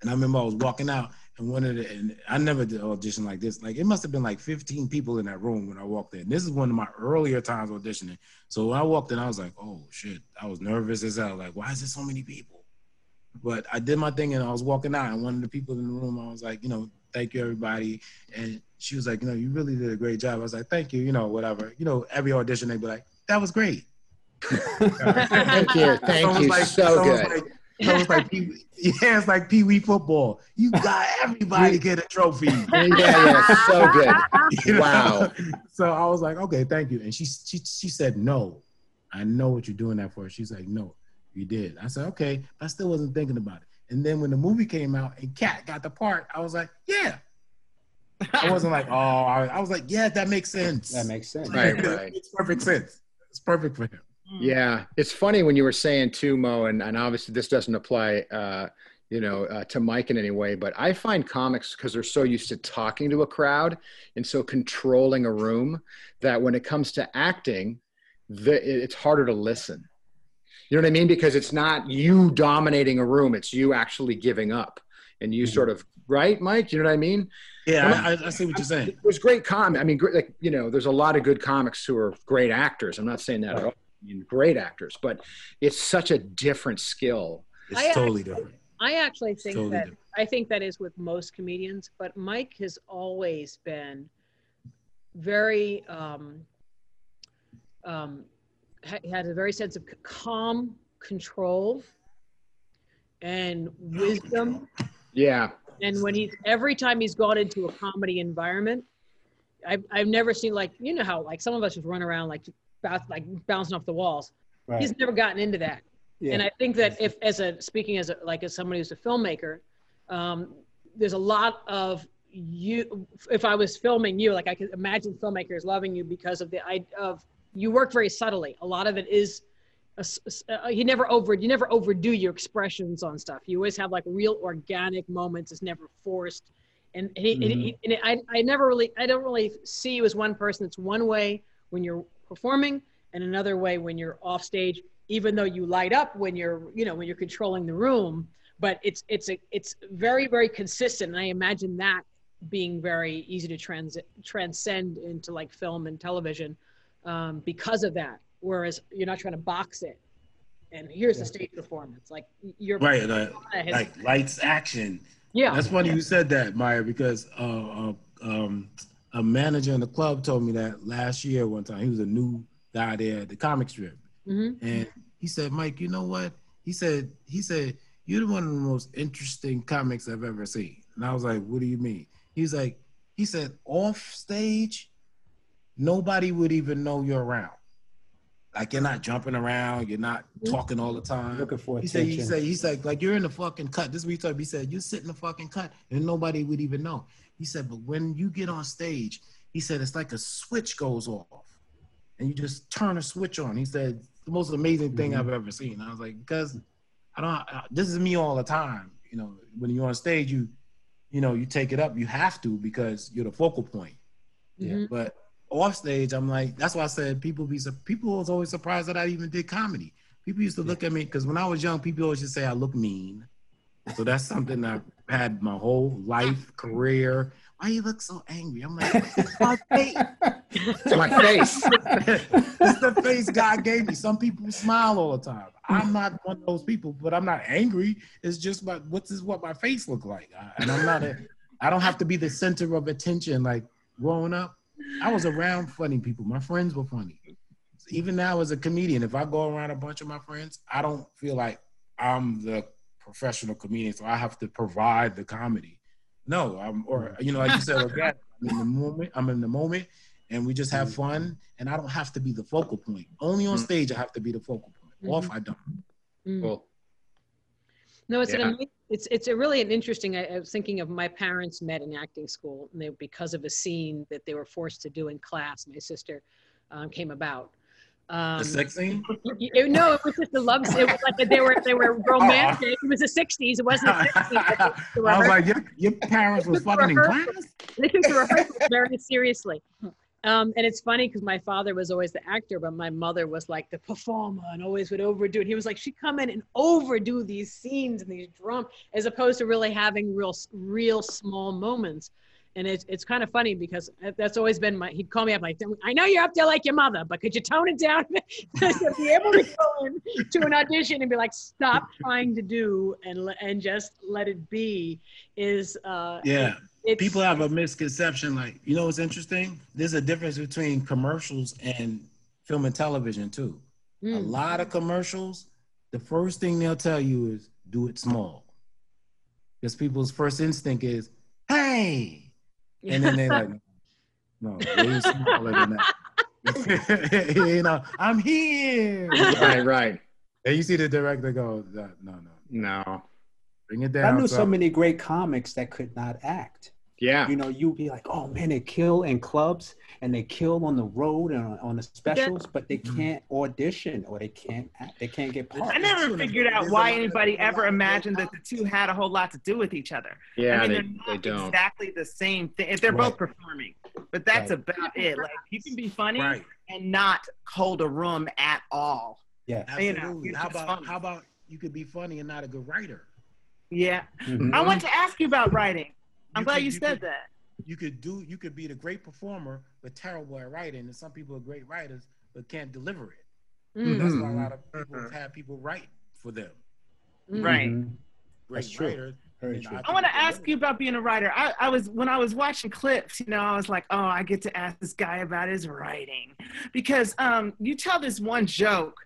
and I remember I was walking out, and one of the, and I never did audition like this. Like it must have been like 15 people in that room when I walked in. This is one of my earlier times auditioning. So when I walked in, I was like, oh shit, I was nervous as hell. Like, why is there so many people? But I did my thing and I was walking out, and one of the people in the room, I was like, you know, thank you everybody. And she was like, you know, you really did a great job. I was like, thank you, you know, whatever. You know, every audition they'd be like, that was great. Thank you. Thank Someone's you. like- so good. Like, someone's like, Pee- yeah, it's like Pee Wee football. You got everybody get a trophy. yeah, yeah, so good. You know? Wow. So I was like, okay, thank you. And she she she said, no, I know what you're doing that for. She's like, no, you did. I said, okay. I still wasn't thinking about it. And then when the movie came out and Katt got the part, I was like, yeah. I wasn't like, oh, I, I was like, yeah, that makes sense. That makes sense. Right, right. makes perfect sense. It's perfect for him. Yeah, it's funny when you were saying too, Mo, and, and obviously this doesn't apply, uh, you know, uh, to Mike in any way, but I find comics because they're so used to talking to a crowd and so controlling a room that when it comes to acting, the, it- it's harder to listen. You know what I mean? Because it's not you dominating a room; it's you actually giving up, and you Mhm. sort of right, Mike. You know what I mean? Yeah, I, I, I see what you're saying. There's great com. I mean, like you know, there's a lot of good comics who are great actors. I'm not saying that at all. I mean, great actors, but it's such a different skill. It's I totally different. I actually think Totally that different. I think that is with most comedians, but Mike has always been very um, um, ha- had a very sense of c- calm control and wisdom. Yeah, And when he's every time he's gone into a comedy environment, I've I've never seen like you know how like some of us just run around like bounce, like bouncing off the walls. Right. He's never gotten into that. Yeah. And I think that if, as a speaking as a, like as somebody who's a filmmaker, um, there's a lot of you. If I was filming you, like I could imagine filmmakers loving you because of the I of you work very subtly. A lot of it is. A, uh, you never over you never overdo your expressions on stuff. You always have like real organic moments. It's never forced. And he, and, he, and I, I never really I don't really see you as one person. It's one way when you're performing and another way when you're off stage even though you light up when you're you know when you're controlling the room but it's it's a it's very very consistent. And i imagine that being very easy to trans- transcend into like film and television um, because of that. Whereas you're not trying to box it. And here's the stage performance. Like you're Right, like, His- like lights action. yeah. That's funny you said that, Maya, because uh, uh, um, a manager in the club told me that last year one time. He was a new guy there at the comic strip. hmm And he said, Mike, you know what? He said, he said, you're one of the most interesting comics I've ever seen. And I was like, what do you mean? He's like, he said, off stage, nobody would even know you're around. Like you're not jumping around, you're not talking all the time. Looking for He said, he said, he's like, like you're in the fucking cut. This is what he told me. He said, you sit in the fucking cut and nobody would even know. He said, but when you get on stage, he said, it's like a switch goes off and you just turn a switch on. He said, the most amazing thing Mhm. I've ever seen. I was like, because I don't, I, this is me all the time. You know, when you're on stage, you, you know, you take it up. You have to because you're the focal point. Mhm. But off stage, I'm like, that's why I said people be, people was always surprised that I even did comedy. People used to look at me because when I was young, people always just say I look mean. So that's something I've had my whole life, career. Why you look so angry? I'm like, it's my face. it's my face. it's the face God gave me. Some people smile all the time. I'm not one of those people, but I'm not angry. It's just my what's is what my face look like, I- and I'm not a. I don't have to be the center of attention. Like growing up, I was around funny people. My friends were funny. Even now, as a comedian, if I go around a bunch of my friends, I don't feel like I'm the professional comedian, so I have to provide the comedy. No, I'm or you know, like you said, organic. I'm in the moment. I'm in the moment, and we just have fun. And I don't have to be the focal point. Only on Mm. stage, I have to be the focal point. Off, I don't. Mm. Cool. No, it's Yeah. an ama- it's it's a really an interesting. I, I was thinking of my parents met in acting school, and they because of a scene that they were forced to do in class. My sister um, came about, Um, The sex scene? y- y- no, it was just a love. It was like they were they were romantic. It was the '60s. It wasn't the '60s. I was like, your, your parents was fucking in class? they took the rehearsals very seriously. Um, and it's funny because my father was always the actor, but my mother was like the performer and always would overdo it. He was like, she'd come in and overdo these scenes and these drum, as opposed to really having real, real small moments. And it's, it's kind of funny because that's always been my, he'd call me up like, I know you're up there like your mother, but could you tone it down? to be able to go in to an audition and be like, stop trying to do and, and just let it be is, uh, Yeah. People have a misconception. Like, you know what's interesting? There's a difference between commercials and film and television, too. A Mm. lot of commercials, the first thing they'll tell you is do it small. Because people's first instinct is, hey. And then they're like, no, way smaller than that. you know, I'm here. Right, right. And you see the director go, no, no, No. bring it down. I knew So- so many great comics that could not act. Yeah. You know, you'd be like, oh man, they kill in clubs and they kill on the road and on, on the specials, but they Mhm. can't audition or they can't act, they can't get parts. I never There's figured out a why lot of- anybody ever imagined that the two had a whole lot to do with each other. Yeah, I mean, they, they're they not don't. exactly the same thing. If they're both performing, but that's Right. about it. Like you can be funny Right. and not hold a room at all. Yeah. You know, Absolutely. you're how about funny. how about you could be funny and not a good writer? Yeah. Mhm. I want to ask you about writing. I'm glad could- you you said could- that. You could do you could be the great performer but terrible at writing, and some people are great writers but can't deliver it. Mm. That's why a lot of Mm-hmm. people have people write for them. Right. Mhm. Great That's true. writers. Very true. I want to ask you about being a writer. I, I was when I was watching clips, you know, I was like, oh, I get to ask this guy about his writing because um, you tell this one joke.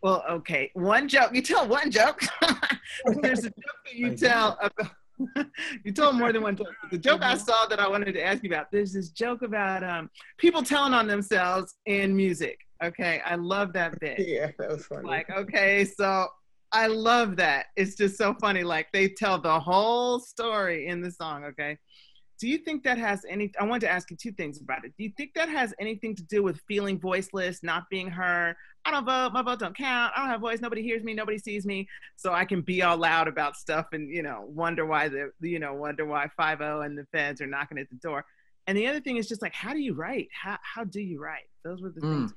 Well, okay, one joke. You tell one joke. There's a joke that you tell. About, you told more than one joke. The joke I saw that I wanted to ask you about. There's this joke about um, people telling on themselves in music. Okay, I love that bit Yeah, that was funny. like okay so i love that it's just so funny like they tell the whole story in the song okay do you think that has any i wanted to ask you two things about it. Do you think that has anything to do with feeling voiceless not being heard? I don't vote my vote don't count i don't have voice nobody hears me nobody sees me. So i can be all loud about stuff and you know wonder why the you know wonder why 5 and the feds are knocking at the door. And the other thing is just like how do you write? How, how do you write? Those were the Mm. things.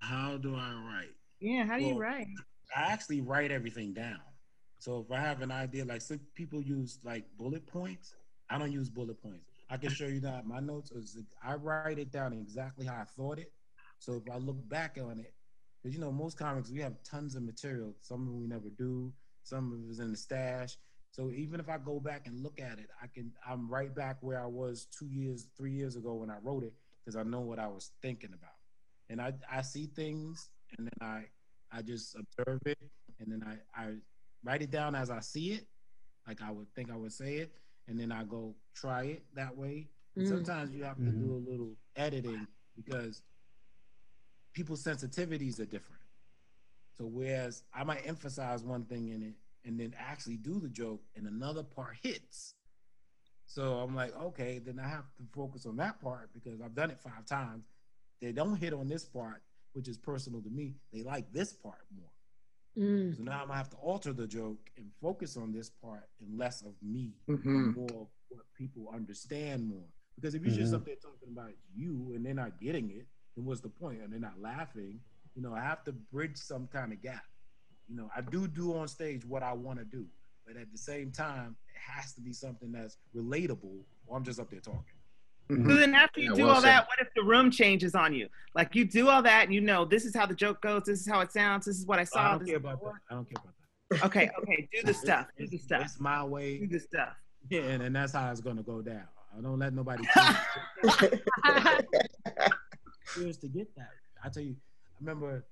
How do I write? yeah how do you write? I actually write everything down. So if I have an idea, like some people use like bullet points, I don't use bullet points. I can show you that my notes is I write it down exactly how I thought it. So if I look back on it, because you know most comics we have tons of material. Some of we never do. Some of it is in the stash. So even if I go back and look at it, I can I'm right back where I was two years, three years ago when I wrote it because I know what I was thinking about. And I I see things and then I I just observe it and then I, I write it down as I see it, like I would think I would say it, and then I go try it that way. Mm. Sometimes you have to do a little editing because people's sensitivities are different. So whereas I might emphasize one thing in it and then actually do the joke and another part hits. So I'm like, okay, then I have to focus on that part because I've done it five times. They don't hit on this part, which is personal to me. They like this part more. Mm. So now I'm gonna have to alter the joke and focus on this part and less of me, Mhm. more of what people understand more. Because if you're just Mhm. up there talking about you and they're not getting it, then what's the point? And they're not laughing. You know, I have to bridge some kind of gap. You know, I do do on stage what I want to do, but at the same time, it has to be something that's relatable, or I'm just up there talking. Mhm. So then after you Yeah, do well all said. that, what if the room changes on you? Like you do all that and you know this is how the joke goes, this is how it sounds, this is what I saw. I saw. don't care about that. I don't care about that. Okay, okay, do the stuff. Do the It's, stuff. it's my way. Do the stuff. Yeah, and, and that's how it's gonna go down. I don't let nobody years to get that. I tell you, I remember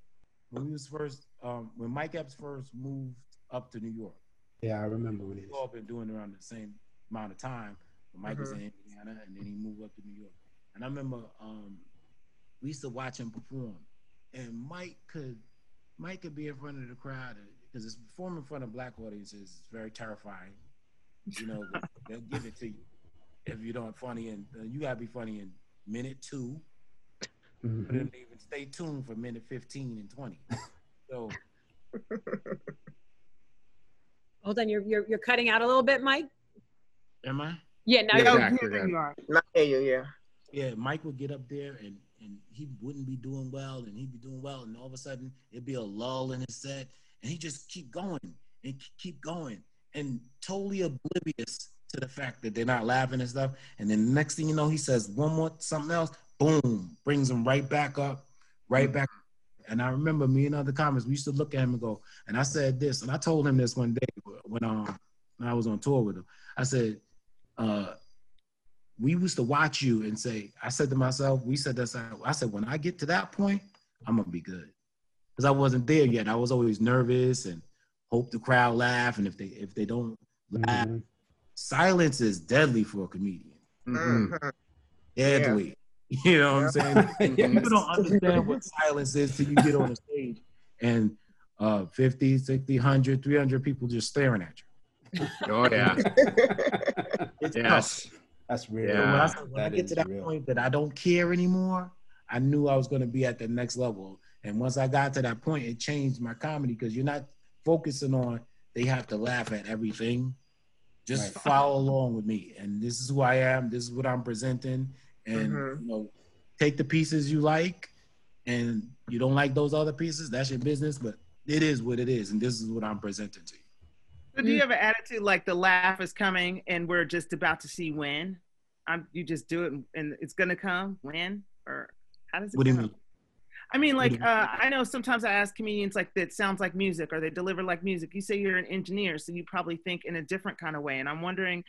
when we was first, um, when Mike Epps first moved up to New York. Yeah, I remember when it We've all been doing it around the same amount of time. When Mike was in Indiana, and then he moved up to New York. And I remember um, we used to watch him perform, and Mike could, Mike could be in front of the crowd because it's performing in front of black audiences is very terrifying. You know, they'll give it to you if you don't funny, and uh, you gotta be funny in minute two. but Mhm. then even stay tuned for minute 15 and 20. So Hold on, you're you're you're cutting out a little bit, Mike. am I? Yeah, now Yeah, you're here you are. Not hear you, yeah. Yeah, Mike would get up there and and he wouldn't be doing well, and he'd be doing well, and all of a sudden it'd be a lull in his set, and he just keep going and keep going, and totally oblivious to the fact that they're not laughing and stuff. And then the next thing you know, he says one more something else, boom, brings him right back up, right back. And I remember me and other comments, we used to look at him and go, and I said this, and I told him this one day when um when I was on tour with him. I said, uh, we used to watch you and say, I said to myself, we said this, I said, when I get to that point, I'm gonna be good. Because I wasn't there yet. I was always nervous and hope the crowd laugh. And if they if they don't laugh, Mhm. silence is deadly for a comedian. Mhm. Mhm. Deadly. You know what I'm saying? Yes. People don't understand what silence is till you get on the stage and uh 50, 60, 100, 300 people just staring at you. Oh yeah. It's tough. Yes. That's real. So when I, Yeah. said- when I get to that real. point that I don't care anymore, I knew I was going to be at the next level. And once I got to that point, it changed my comedy because you're not focusing on they have to laugh at everything. Just Right. follow along with me, and this is who I am. This is what I'm presenting, and Mhm. you know, take the pieces you like, and you don't like those other pieces. That's your business, but it is what it is, and this is what I'm presenting to you. So do you have an attitude like the laugh is coming and we're just about to see when? I'm, you just do it and- it's gonna come when or how does it What do you mean? I mean, like you- uh, I know sometimes I ask comedians like that sounds like music or they deliver like music. You say you're an engineer, so you probably think in a different kind of way. And I'm wondering,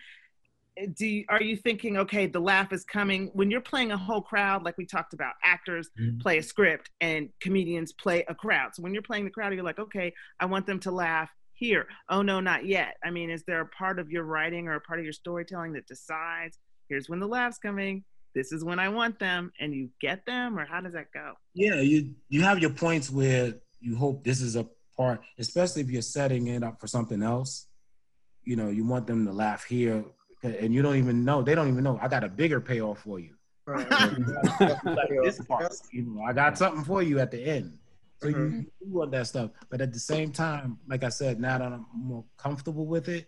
eh, do you, are you thinking okay, the laugh is coming when you're playing a whole crowd like we talked about? Actors Mhm. play a script and comedians play a crowd. So when you're playing the crowd, you're like, okay, I want them to laugh here. Oh no, not yet. I mean, is there a part of your writing or a part of your storytelling that decides here's when the laugh's coming? This is when I want them, and you get them, or how does that go? Yeah, you you have your points where you hope this is a part, especially if you're setting it up for something else. You know, you want them to laugh here, and you don't even know. They don't even know. I got a bigger payoff for you. Right. like this part, you know, I got something for you at the end. So you, Mhm. you want that stuff, but at the same time, like I said, now that I'm more comfortable with it,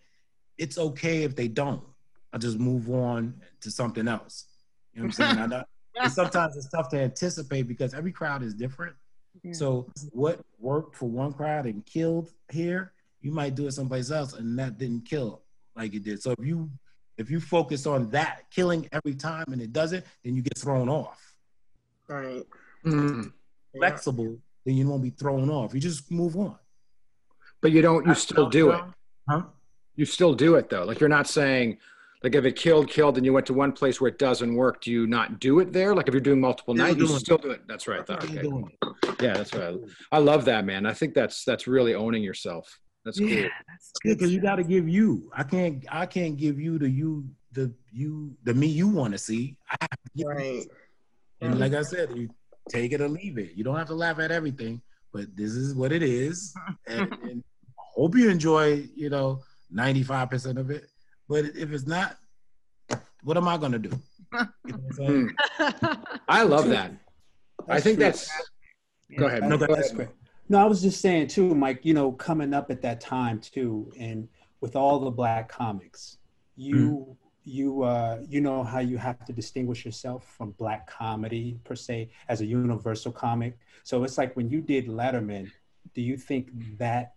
it's okay if they don't. I just move on to something else. You know what I'm saying? I know, and sometimes it's tough to anticipate because every crowd is different. So what worked for one crowd and killed here, you might do it someplace else and that didn't kill like it did. So if you if you focus on that killing every time and it doesn't, then you get thrown off. Right. Mhm. Yeah. Flexible, then you won't be thrown off. You just move on. But you don't. You still do it. Huh? You still do it though. Like you're not saying, like if it killed, killed, and you went to one place where it doesn't work, do you not do it there? Like if you're doing multiple Still nights, you doing it. still do it. That's right. Though. Okay. doing it. Yeah, that's right. I love that, man. I think that's that's really owning yourself. That's cool. Yeah, that's good. because you got to give you. I can't. I can't give you the you the you the me you want to see. I have to give you Right. And like I said, you take it or leave it. You don't have to laugh at everything, but this is what it is. And, and hope you enjoy, you know, 95% of it. But if it's not, what am I going to do? You know what I'm? Hmm. I love that. I think true. that's. Go ahead. No, go that's ahead. great. No, I was just saying too, Mike. You know, coming up at that time too, and with all the black comics, you hmm. You uh, you know how you have to distinguish yourself from black comedy per se as a universal comic. So it's like when you did Letterman, do you think that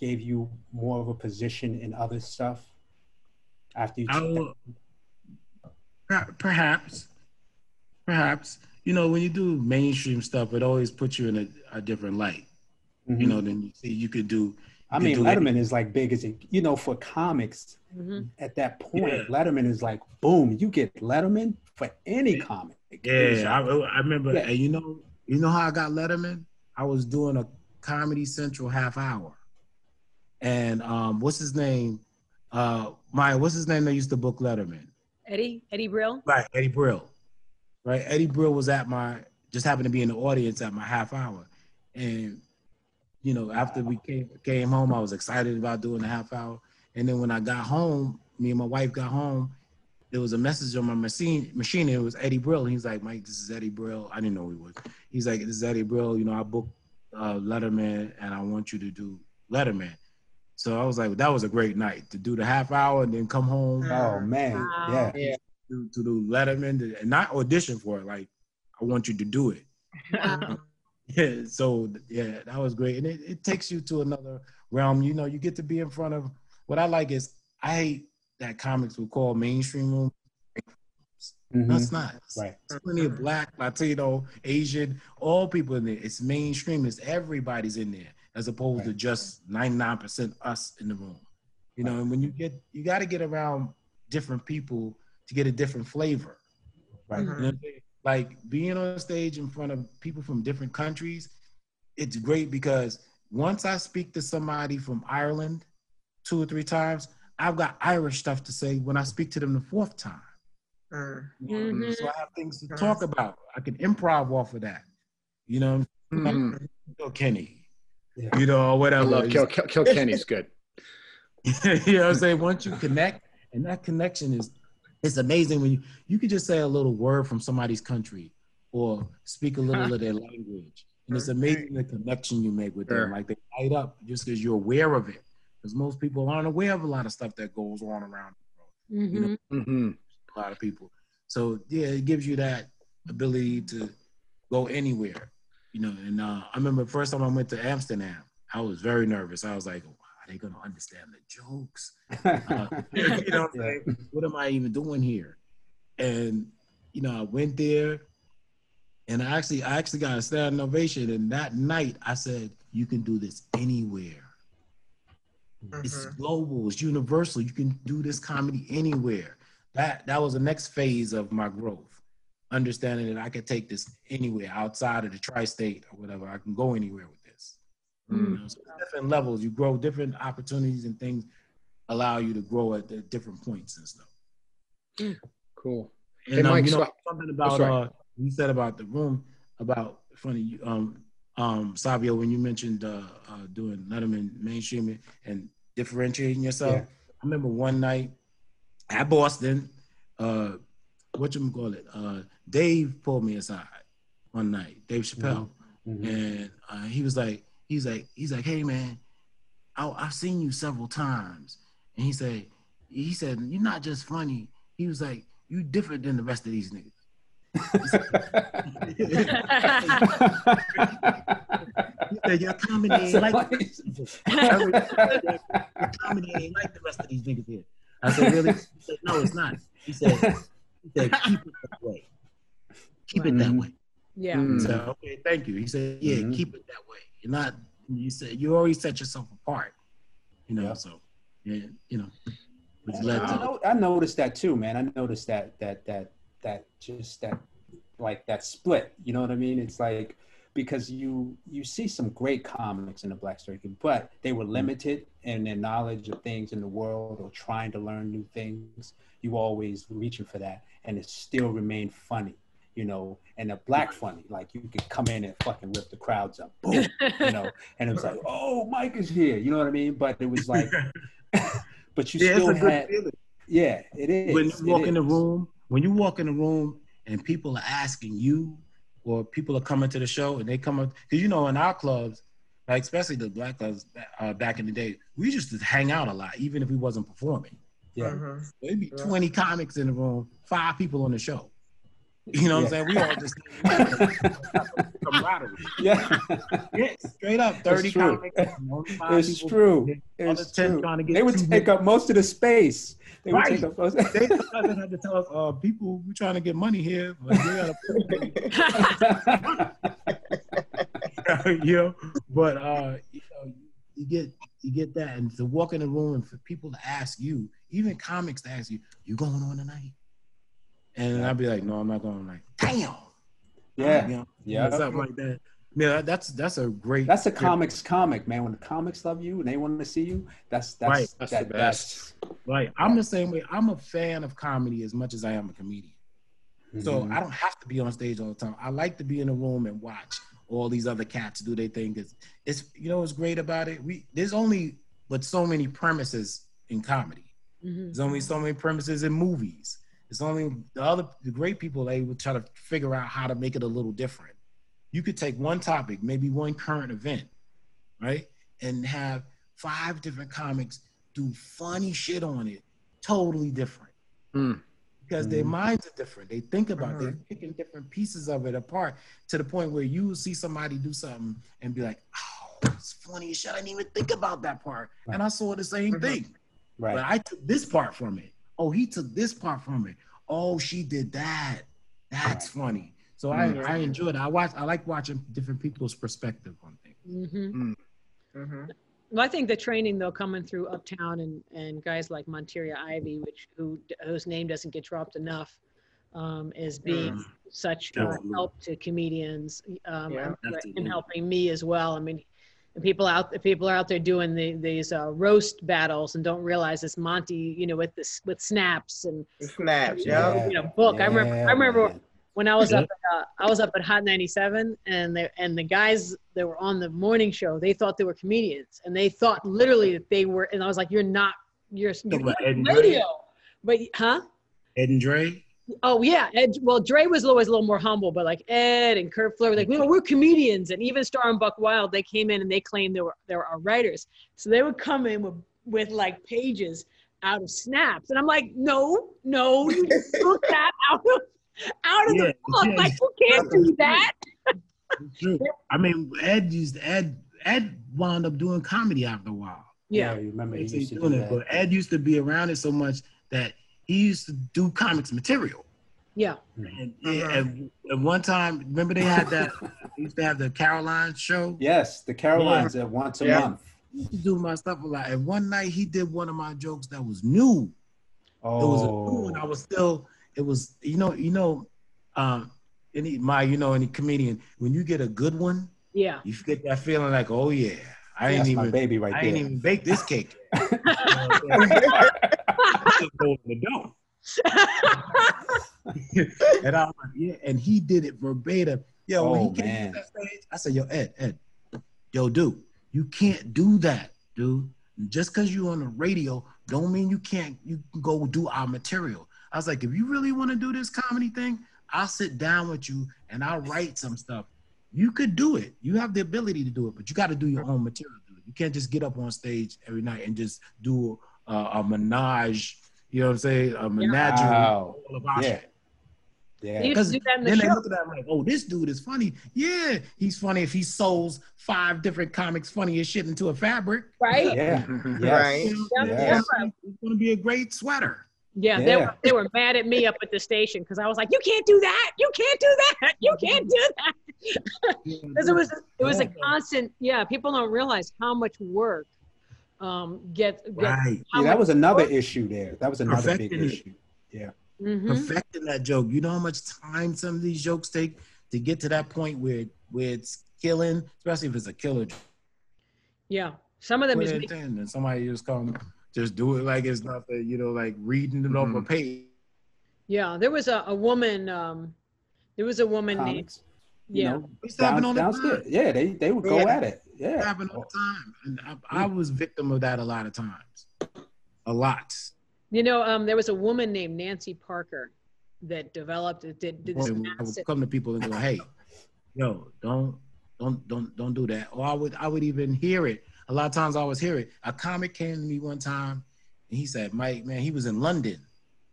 gave you more of a position in other stuff after you? Will, perhaps, perhaps. You know, when you do mainstream stuff, it always puts you in a, a different light. You Mhm. know, then you see you could do. I mean, Letterman is like big as it, you know, for comics. Mhm. at that point, Yeah. Letterman is like, boom, you get Letterman for any comic. It Yeah, I, I remember. Yeah. And you know, you know how I got Letterman? I was doing a Comedy Central half hour, and um, what's his name? Uh, Maya, what's his name? That used to book Letterman, Eddie Eddie Brill. right? Eddie Brill, right? Eddie Brill was at my just happened to be in the audience at my half hour, and you know, after we came came home, I was excited about doing the half hour, and then when I got home, me and my wife got home. there was a message on my machine. Machine. It was Eddie Brill. He's like, Mike, this is Eddie Brill. I didn't know who he was. He's like, this is Eddie Brill. You know, I booked uh, Letterman, and I want you to do Letterman. So I was like, that was a great night to do the half hour and then come home Oh man, Wow. yeah. to, to do Letterman to, and not audition for it. Like, I want you to do it. Wow. Yeah, so yeah, that was great, and it, it takes you to another realm. You know, you get to be in front of. What I like is I hate that comics would call mainstream room. Mhm. That's not. Right. There's plenty of black, Latino, Asian, all people in there. It's mainstream. It's everybody's in there, as opposed to just 99% us in the room. You know, and when you get, you got to get around different people to get a different flavor. Right. You know what I'm saying? Like being on stage in front of people from different countries, it's great because once I speak to somebody from Ireland two or three times, I've got Irish stuff to say when I speak to them the fourth time. Mhm. So I have things to talk about. I can improv off of that. You know, Mhm. Kilkenny. Yeah. You know, or I whatever. love Kill, Kill, Kilkenny's good. you know what I'm saying? Once you connect, and that connection is it's amazing when you you could just say a little word from somebody's country or speak a little of their language. And it's amazing the connection you make with Sure. them. Like they light up just because you're aware of it. Because most people aren't aware of a lot of stuff that goes on around the world. You know, Mhm. hmm a lot of people. So yeah, it gives you that ability to go anywhere. You know, and uh, I remember the first time I went to Amsterdam, I was very nervous. I was like, "Oh, are they gonna understand the jokes? Uh, you know, what, I'm saying? what am I even doing here? And you know, I went there, and I actually, I actually got a standing ovation. And that night, I said, "You can do this anywhere. It's global. It's universal. You can do this comedy anywhere." That that was the next phase of my growth, understanding that I could take this anywhere outside of the tri-state or whatever. I can go anywhere with this. Mm. So different levels, you grow different opportunities and things allow you to grow at the different points and stuff. Cool. And Hey, um, Mike, you know so- something about sorry. uh, you said about the room about funny um um Savio when you mentioned uh, uh doing Letterman mainstreaming and differentiating yourself. Yeah. I remember one night at Boston, uh, what you call it? Uh, Dave pulled me aside one night, Dave Chappelle, Mhm. and uh, he was like, he's like, he's like, hey man, I, I've seen you several times, and he said, he said, you're not just funny. He was like, you different than the rest of these niggas. He said, your comedy ain't like your comedy ain't like the rest of these niggas here. I said, really? He said, no, it's not. He said, he said, keep it that way. Keep it that way. Yeah. Mm. So, okay, thank you. He said, yeah, Mhm. keep it that way. You're not, you said, you already set yourself apart. You know, Yeah. so, yeah, you know, I, know- I noticed that too, man. I noticed that that that that just that like that split. You know what I mean? It's like because you you see some great comics in the black circuit, but they were mm-hmm. limited in their knowledge of things in the world or trying to learn new things. You always reaching for that, and it still remained funny. You know, and a black funny, like you could come in and fucking rip the crowds up, boom, you know, and it was like, oh, Mike is here, you know what I mean? But it was like, but you yeah, it's still a good had, feeling. yeah, it is. when you walk in the room, when you walk in the room and people are asking you, or people are coming to the show and they come up, because you know, in our clubs, like especially the black clubs uh, back in the day, we used to hang out a lot, even if we wasn't performing. Yeah. There'd be Yeah. 20 comics in the room, five people on the show. You know what Yeah. I'm saying? We all just camaraderie. Yeah, Yeah, straight up, 30 true. comics. and only it's true. It's true. to get They would take up most of the space. They would Right. take up most. They had to tell us, uh, people, we're trying to get money here, but we gotta you know, but uh, you know, you get you get that, and to walk in the room and for people to ask you, even comics to ask you, "You going on tonight?" And I'd be like, "No, I'm not going Like, Damn. yeah, You know, yeah. something like that. Yeah, that's that's a great. That's a comics comic, man. When the comics love you and they want to see you, that's that's Right. That's that, the best. Right. I'm the same way. I'm a fan of comedy as much as I am a comedian. that's- So. I don't have to be on stage all the time. I like to be in a room and watch all these other cats do their thing. Cause it's you know what's great about it. We there's only but so many premises in comedy. Mhm. There's only so many premises in movies. It's only the other the great people they would try to figure out how to make it a little different. You could take one topic, maybe one current event, right, and have five different comics do funny shit on it, totally different. Hmm. Because their Mhm. minds are different. They think about Mhm. they're picking different pieces of it apart to the point where you will see somebody do something and be like, oh, it's funny shit. I didn't even think about that part. And I saw the same Mhm. thing. But I took this part from it. Oh, he took this part from it. Oh, she did that. That's funny. So I, Mhm. I enjoyed it. I watch I like watching different people's perspective on things. hmm Mhm. Well, I think the training though coming through Uptown and, and guys like Monteria Ivey, which who whose name doesn't get dropped enough, um, is being such uh, help to comedians um, Yeah. and, and helping me as well. I mean, and people out people are out there doing the, these uh, roast battles and don't realize it's Monty, you know, with this with snaps and The snaps, Yeah. yeah. you know book. I remember I remember man. when I was up at, uh, I was up at Hot 97 and they, and the guys that were on the morning show, they thought they were comedians and they thought literally that they were and I was like you're not you're, you're not Ed radio. But huh? Ed and Dre. Oh yeah, Ed, well Dre was always a little more humble, but like Ed and Kurt Flair were like, no, mm-hmm. we're comedians, and even Star and Buck Wild, they came in and they claimed they were they were our writers, so they would come in with with like pages out of snaps, and I'm like, no, no, you just took that out of out of Yeah, the book, yeah. like you can't do that. True. I mean, Ed used Ed. Ed wound up doing comedy after a while. Yeah, you remember he used to do doing it, that. but Ed used to be around it so much that he used to do comics material. yeah, And, and, and one time, remember they had that. they used to have the Caroline show. Yes, the Carolines at once a Yeah. month. He used to do my stuff a lot. And one night he did one of my jokes that was new. Oh, It was a new one. I was still. It was you know you know, um, any my you know any comedian when you get a good one, yeah. you get that feeling like oh yeah, I my even baby right there. I there. ain't even bake this cake. yet. You know what I'm saying? I just go in the door. and I was like, yeah, and he did it verbatim. Yo, when Oh, he came man. to that stage, I said, yo, Ed, Ed, yo, dude, you can't do that, dude. Just because you're on the radio, don't mean you can't you can go do our material. I was like, if you really want to do this comedy thing, I'll sit down with you and I'll write some stuff. You could do it. You have the ability to do it, but you got to do your own material. You can't just get up on stage every night and just do uh, a menage. You know what I'm saying? A menagerie Wow. all of our Yeah. shit. Yeah. He do that in the Then they look at that like, oh, this dude is funny. Yeah, he's funny if he sews five different comics funny as shit into a fabric. Right? Yeah. Right. Yes. Yeah, yeah. It's gonna be a great sweater. Yeah, they were they were mad at me up at the station because I was like, "You can't do that! You can't do that! You can't do that!" Because it was it was a constant. Yeah, people don't realize how much work um get, get right. Yeah, that was another work- issue there. That was another big Perfecting it. issue. Mhm. Perfecting that joke. You know how much time some of these jokes take to get to that point where where it's killing, especially if it's a killer joke. Yeah, some of them Put is it make- and somebody just come, just do it like it's nothing. You know, like reading it off a Mhm. page. yeah. There was a, a woman. Um, there was a woman named Comics, you yeah. know, It's happening down, on the downstairs. time. Yeah, they they would go Yeah. at it. It Yeah. happened all the time, and I, I was victim of that a lot of times, a lot. You know, um, there was a woman named Nancy Parker that developed it. did did this I would come to people and go, "Hey, yo, don't, don't, don't, don't do that." Or I would, I would even hear it. A lot of times, I always hear it. A comic came to me one time, and he said, "Mike, man, he was in London,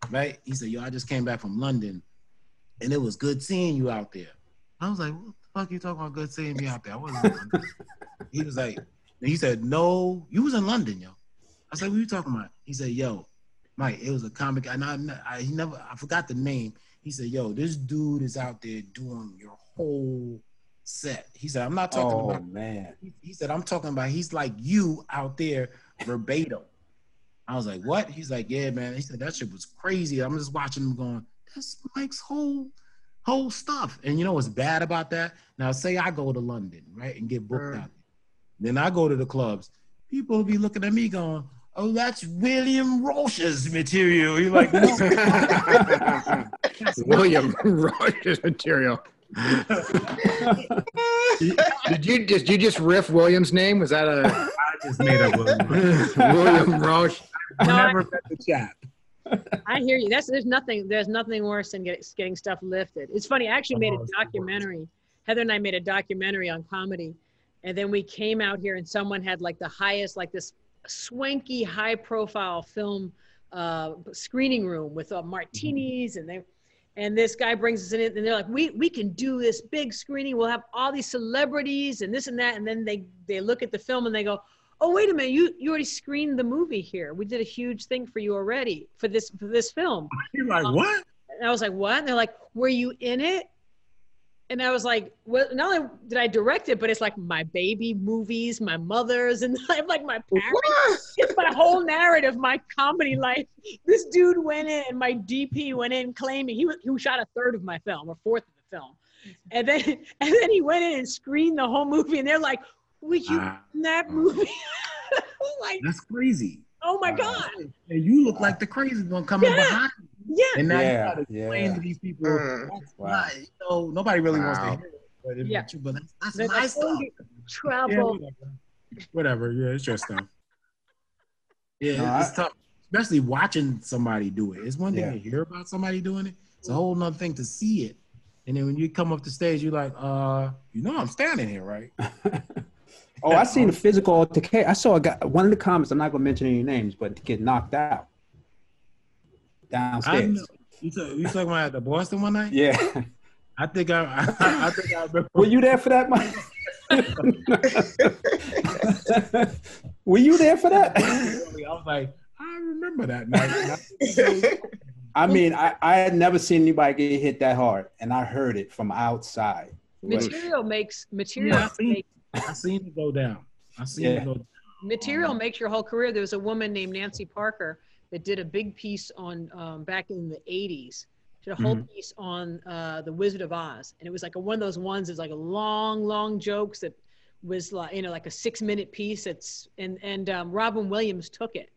right?" He said, "Yo, I just came back from London, and it was good seeing you out there." I was like, "What the fuck you talking about? Good seeing me out there?" I wasn't. in London." he was like, and he said, "No, you was in London, yo." I said, "What are you talking about?" He said, "Yo, Mike, it was a comic, and I, I he never, I forgot the name." He said, "Yo, this dude is out there doing your whole set." He said, "I'm not talking Oh about." man. He, he said, "I'm talking about he's like you out there verbatim." I was like, "What?" He's like, "Yeah, man." He said that shit was crazy. I'm just watching him going, "That's Mike's whole whole stuff." And you know what's bad about that? Now, say I go to London, right, and get booked Mm. out. Then I go to the clubs. People be looking at me going, "Oh, that's William Roche's material." You're like, "No." William Roche's material. Did you just you just riff William's name? Was that a I just made up William Roche. William Roche? I No, I- never met the chap. I hear you. That's there's nothing there's nothing worse than get, getting stuff lifted. It's funny. I actually made Oh, a it's the worst. documentary. Heather and I made a documentary on comedy, and then we came out here and someone had like the highest like this swanky high profile film uh, screening room with uh, martinis and they and this guy brings us in and they're like we we can do this big screening we'll have all these celebrities and this and that and then they they look at the film and they go oh wait a minute you you already screened the movie here we did a huge thing for you already for this for this film You're like, what? and I was like, what? And they're like, were you in it? And I was like, well, not only did I direct it, but it's like my baby movies, my mother's, and I'm like my parents. It's my whole narrative, my comedy life. This dude went in, and my DP went in claiming he was, he shot a third of my film or fourth of the film, and then and then he went in and screened the whole movie, and they're like, "Was you ah. in that movie?" like, that's crazy. oh my Wow. god, And you look like the crazy one coming Yeah. behind. Yeah. And now Yeah, you gotta explain yeah. to these people. Mm. That's Wow. not, you know, nobody really wants to Wow. hear it. But, it, Yeah. but that's, that's They're my like, stuff. "Oh, Yeah, whatever. whatever. Yeah, it's your stuff. Yeah, No, it's I- tough, especially watching somebody do it. It's one thing Yeah. to hear about somebody doing it. It's a whole nother thing to see it. And then when you come up the stage, you're like, uh, you know, I'm standing here, right? oh, I seen a physical altercation. I saw a guy. One of the comments. I'm not gonna mention any names, but get knocked out I downstairs. know. You, talk, you talking about the Boston one night? Yeah. I think I, I, I think I remember. Were you there for that, Mike? Were you there for that? I was like, I remember that night. I mean, I, I had never seen anybody get hit that hard, and I heard it from outside. But- material makes material Yeah, I seen- make, I seen it go down. I seen Yeah. it go down. material makes your whole career. There was a woman named Nancy Parker that did a big piece on um, back in the '80s. Did a whole piece on uh, the Wizard of Oz, and it was like a, one of those ones. It's like a long, long jokes that was like you know like a six-minute piece. It's and and um, Robin Williams took it,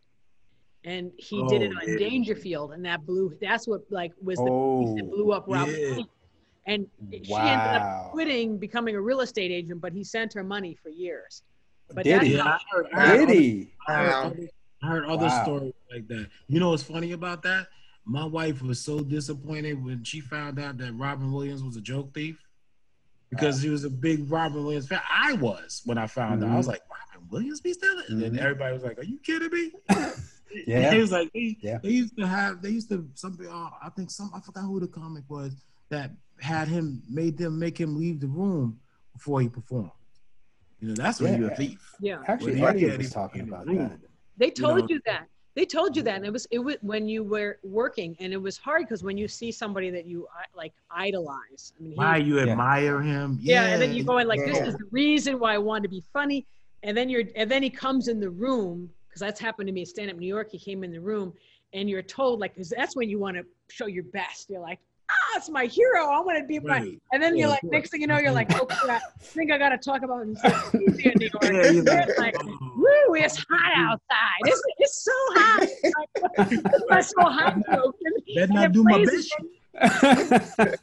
and he did it Oh, on yeah. Dangerfield, and that blew. That's what like was the piece Oh, that blew up Robin. Yeah. Williams. And she ended up quitting, becoming a real estate agent, but he sent her money for years. But Did that's he? Yeah, how- I heard, I heard Did he? I Wow. Other, I heard other Wow. stories like that. You know what's funny about that? My wife was so disappointed when she found out that Robin Williams was a joke thief because he was a big Robin Williams fan. I was when I found out. I was Mhm. like, Robin Williams be stealing? And then Mhm. everybody was like, Are you kidding me? Yeah. He was like, they, Yeah. they used to have, they used to, some, uh, I think some, I forgot who the comic was that had him, made them make him leave the room before he performed. You know, that's when you're a thief. yeah. Actually, Well, Elliot was talking about room. that. They told know. you that. They told you that, and it was it was when you were working, and it was hard because when you see somebody that you uh, like idolize. I mean, he, Why you Yeah. admire him? yeah, and then you go in like, this is the reason why I want to be funny, and then you're and then he comes in the room because that's happened to me at Stand Up New York. He came in the room, and you're told like, because that's when you want to show your best. You're like, ah, it's my hero. I want to be my. Right. And then Yeah, you're like, course. next thing you know, you're like, oh I think I got to talk about TV in New York. Yeah, you're like, It's like, oh. Woo, it's hot mm-hmm. outside. It's, it's so hot. It's so hot. joke. And- Better not do my plays best.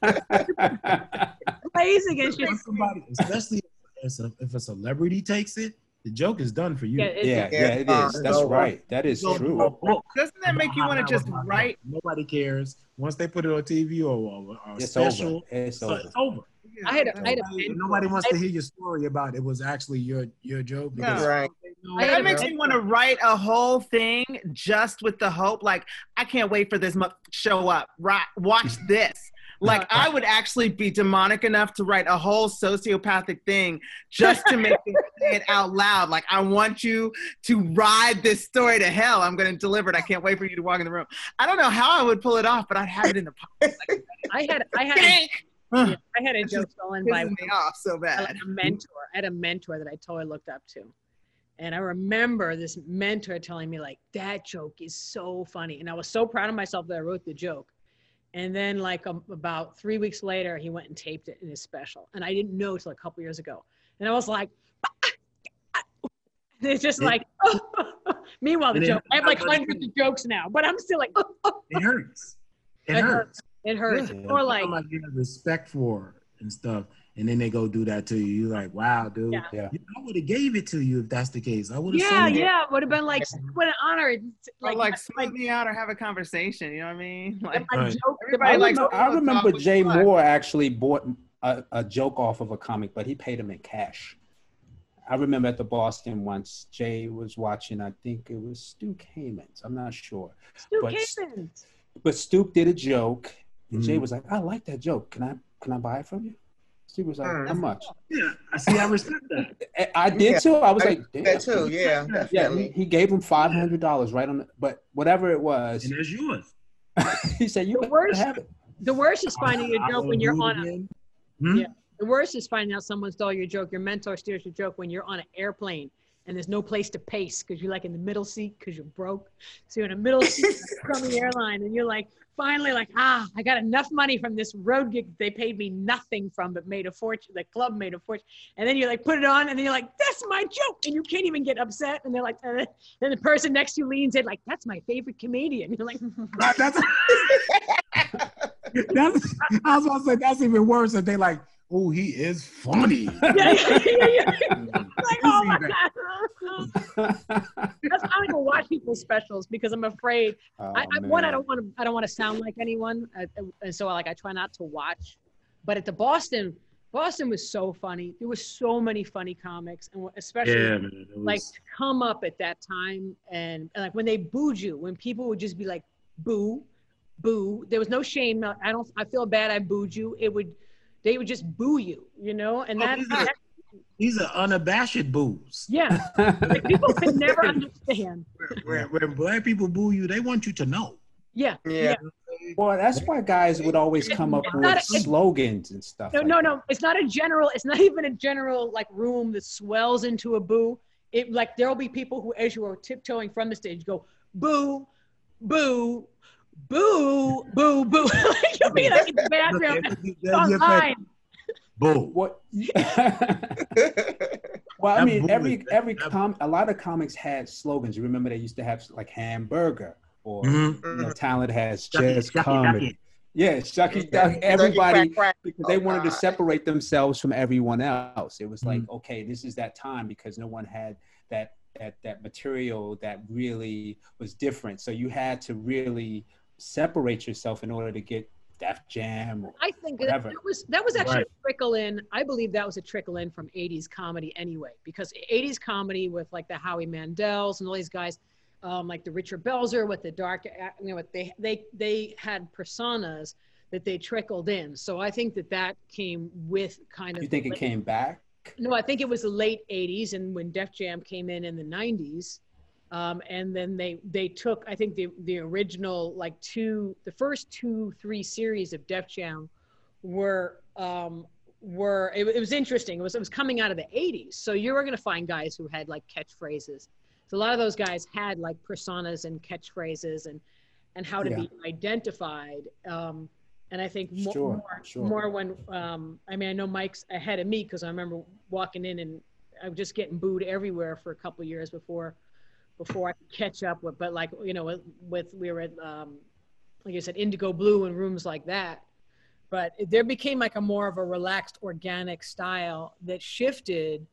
plays against you. Somebody, especially if a, if a celebrity takes it, the joke is done for you. Yeah, it- yeah, yeah, it Yeah. That's so- right. That is Go true. book Doesn't that make you want to just I was my write? Nobody cares. Once they put it on TV or, or, or It's special, over. It's so over. it's over. I had a, I had a Nobody, nobody wants to hear your story about it was actually your your joke. because No. Right. they know- I had That makes mentor. me want to write a whole thing just with the hope, like, I can't wait for this mo- show up. Right, watch this. Like, I would actually be demonic enough to write a whole sociopathic thing just to make it it out loud. Like, I want you to ride this story to hell. I'm going to deliver it. I can't wait for you to walk in the room. I don't know how I would pull it off, but I'd have it in the pocket. I had I had I had a joke stolen by me off so bad. a mentor. I had a mentor that I totally looked up to. And I remember this mentor telling me, like, that joke is so funny. And I was so proud of myself that I wrote the joke. And then, like, um, about three weeks later, he went and taped it in his special. And I didn't know till a couple years ago. And I was like, it's just Yeah. like, meanwhile, the joke, I have like hundreds of jokes now, but I'm still like, It hurts. It It hurts. It hurts. Yeah. Or like, Somebody you have respect for and stuff. and then they go do that to you. You're like, wow, dude. Yeah. Yeah. I would have gave it to you if that's the case. I would have. Yeah, yeah, would have been like what an honor. Or Like, like, like, smoke me out or have a conversation. You know what I mean? Like, Right. joke. Everybody I, likes remember, I remember Jay? Mohr actually bought a, a joke off of a comic, but he paid him in cash. I remember at the Boston once, Jay was watching, I think it was Stu Kamens. I'm not sure. Stu but- Kamens. But Stu did a joke, and Jay Mhm. was like, I like that joke. Can I can I buy it from you? Stu was like, Mm. How much? Yeah, I see. I respect that. I- I did Yeah, too. I was I like, Damn. That too, yeah, Yeah, he, definitely. he gave him five hundred dollars right on the, but whatever it was, And there's yours. he said, You The worst- have it. The worst is finding a I joke when you're do it on a. again. Hmm? Yeah. The worst is finding out someone stole your joke. Your mentor steals your joke when you're on an airplane and there's no place to pace because you're like in the middle seat because you're broke. So you're in a middle seat from the airline and you're like, finally, like, ah, I got enough money from this road gig they paid me nothing from, but made a fortune. The club made a fortune. And then you're like put it on and then you're like, that's my joke. And you can't even get upset. And they're like, uh, then the person next to you leans in like, that's my favorite comedian. You're like, that's, that's, I was about to say that's even worse. If they like, oh, he is funny. yeah, yeah, yeah, like, oh my God. That's I don't even watch people's specials because I'm afraid. Oh, I, I, one, I don't want to. I don't want to sound like anyone, uh, and so like I try not to watch. But at the Boston, Boston was so funny. There was so many funny comics, and especially Yeah, man. Was, like to come up at that time and, and like when they booed you, when people would just be like boo, boo. There was no shame. I don't. I feel bad. I booed you. It would. They would just boo you, you know, and Oh, that, these are- these are unabashed boos. yeah, like people could never understand. When, when black people boo you, they want you to know. Yeah, Yeah. Well, that's why guys would always come up with a- slogans and stuff. No, like no, that. no. It's not a general. It's not even a general like room that swells into a boo. It like there'll be people who, as you are tiptoeing from the stage, go boo, boo, boo, boo, boo. You'll be like in the bathroom. They'll on get that line. Boo. What? well, I mean, every every com a lot of comics had slogans. You remember they used to have like hamburger or Mhm. you know, talent has just shucky, comedy. ducky. Yeah, Shucky Duck. Everybody crack, crack. because they Oh, wanted to separate themselves from everyone else. It was like, Mhm. okay, this is that time because no one had that that that material that really was different. So you had to really separate yourself in order to get Def Jam. Or, I think that, Whatever. that was that was actually Right. a trickle in. I believe that was a trickle in from '80s comedy anyway, because '80s comedy with like the Howie Mandels and all these guys, um, like the Richard Belzer with the dark, uh, you know, what they they they had personas that they trickled in. So I think that that came with kind of. you think the it late- came back? No, I think it was the late '80s, and when Def Jam came in in the '90s, um, and then they they took I think the the original like two the first two three series of Def Jam were um, were it, it was interesting. It was it was coming out of the '80s, so you were going to find guys who had like catchphrases. So a lot of those guys had like personas and catchphrases and and how to Yeah. be identified. Um, and I think more, Sure, more, sure. more when um, I mean I know Mike's ahead of me because I remember walking in and I was just getting booed everywhere for a couple of years before before I could catch up with. But like you know with, with we were at um, like I said Indigo Blue and rooms like that. But it- there became like a more of a relaxed organic style that shifted.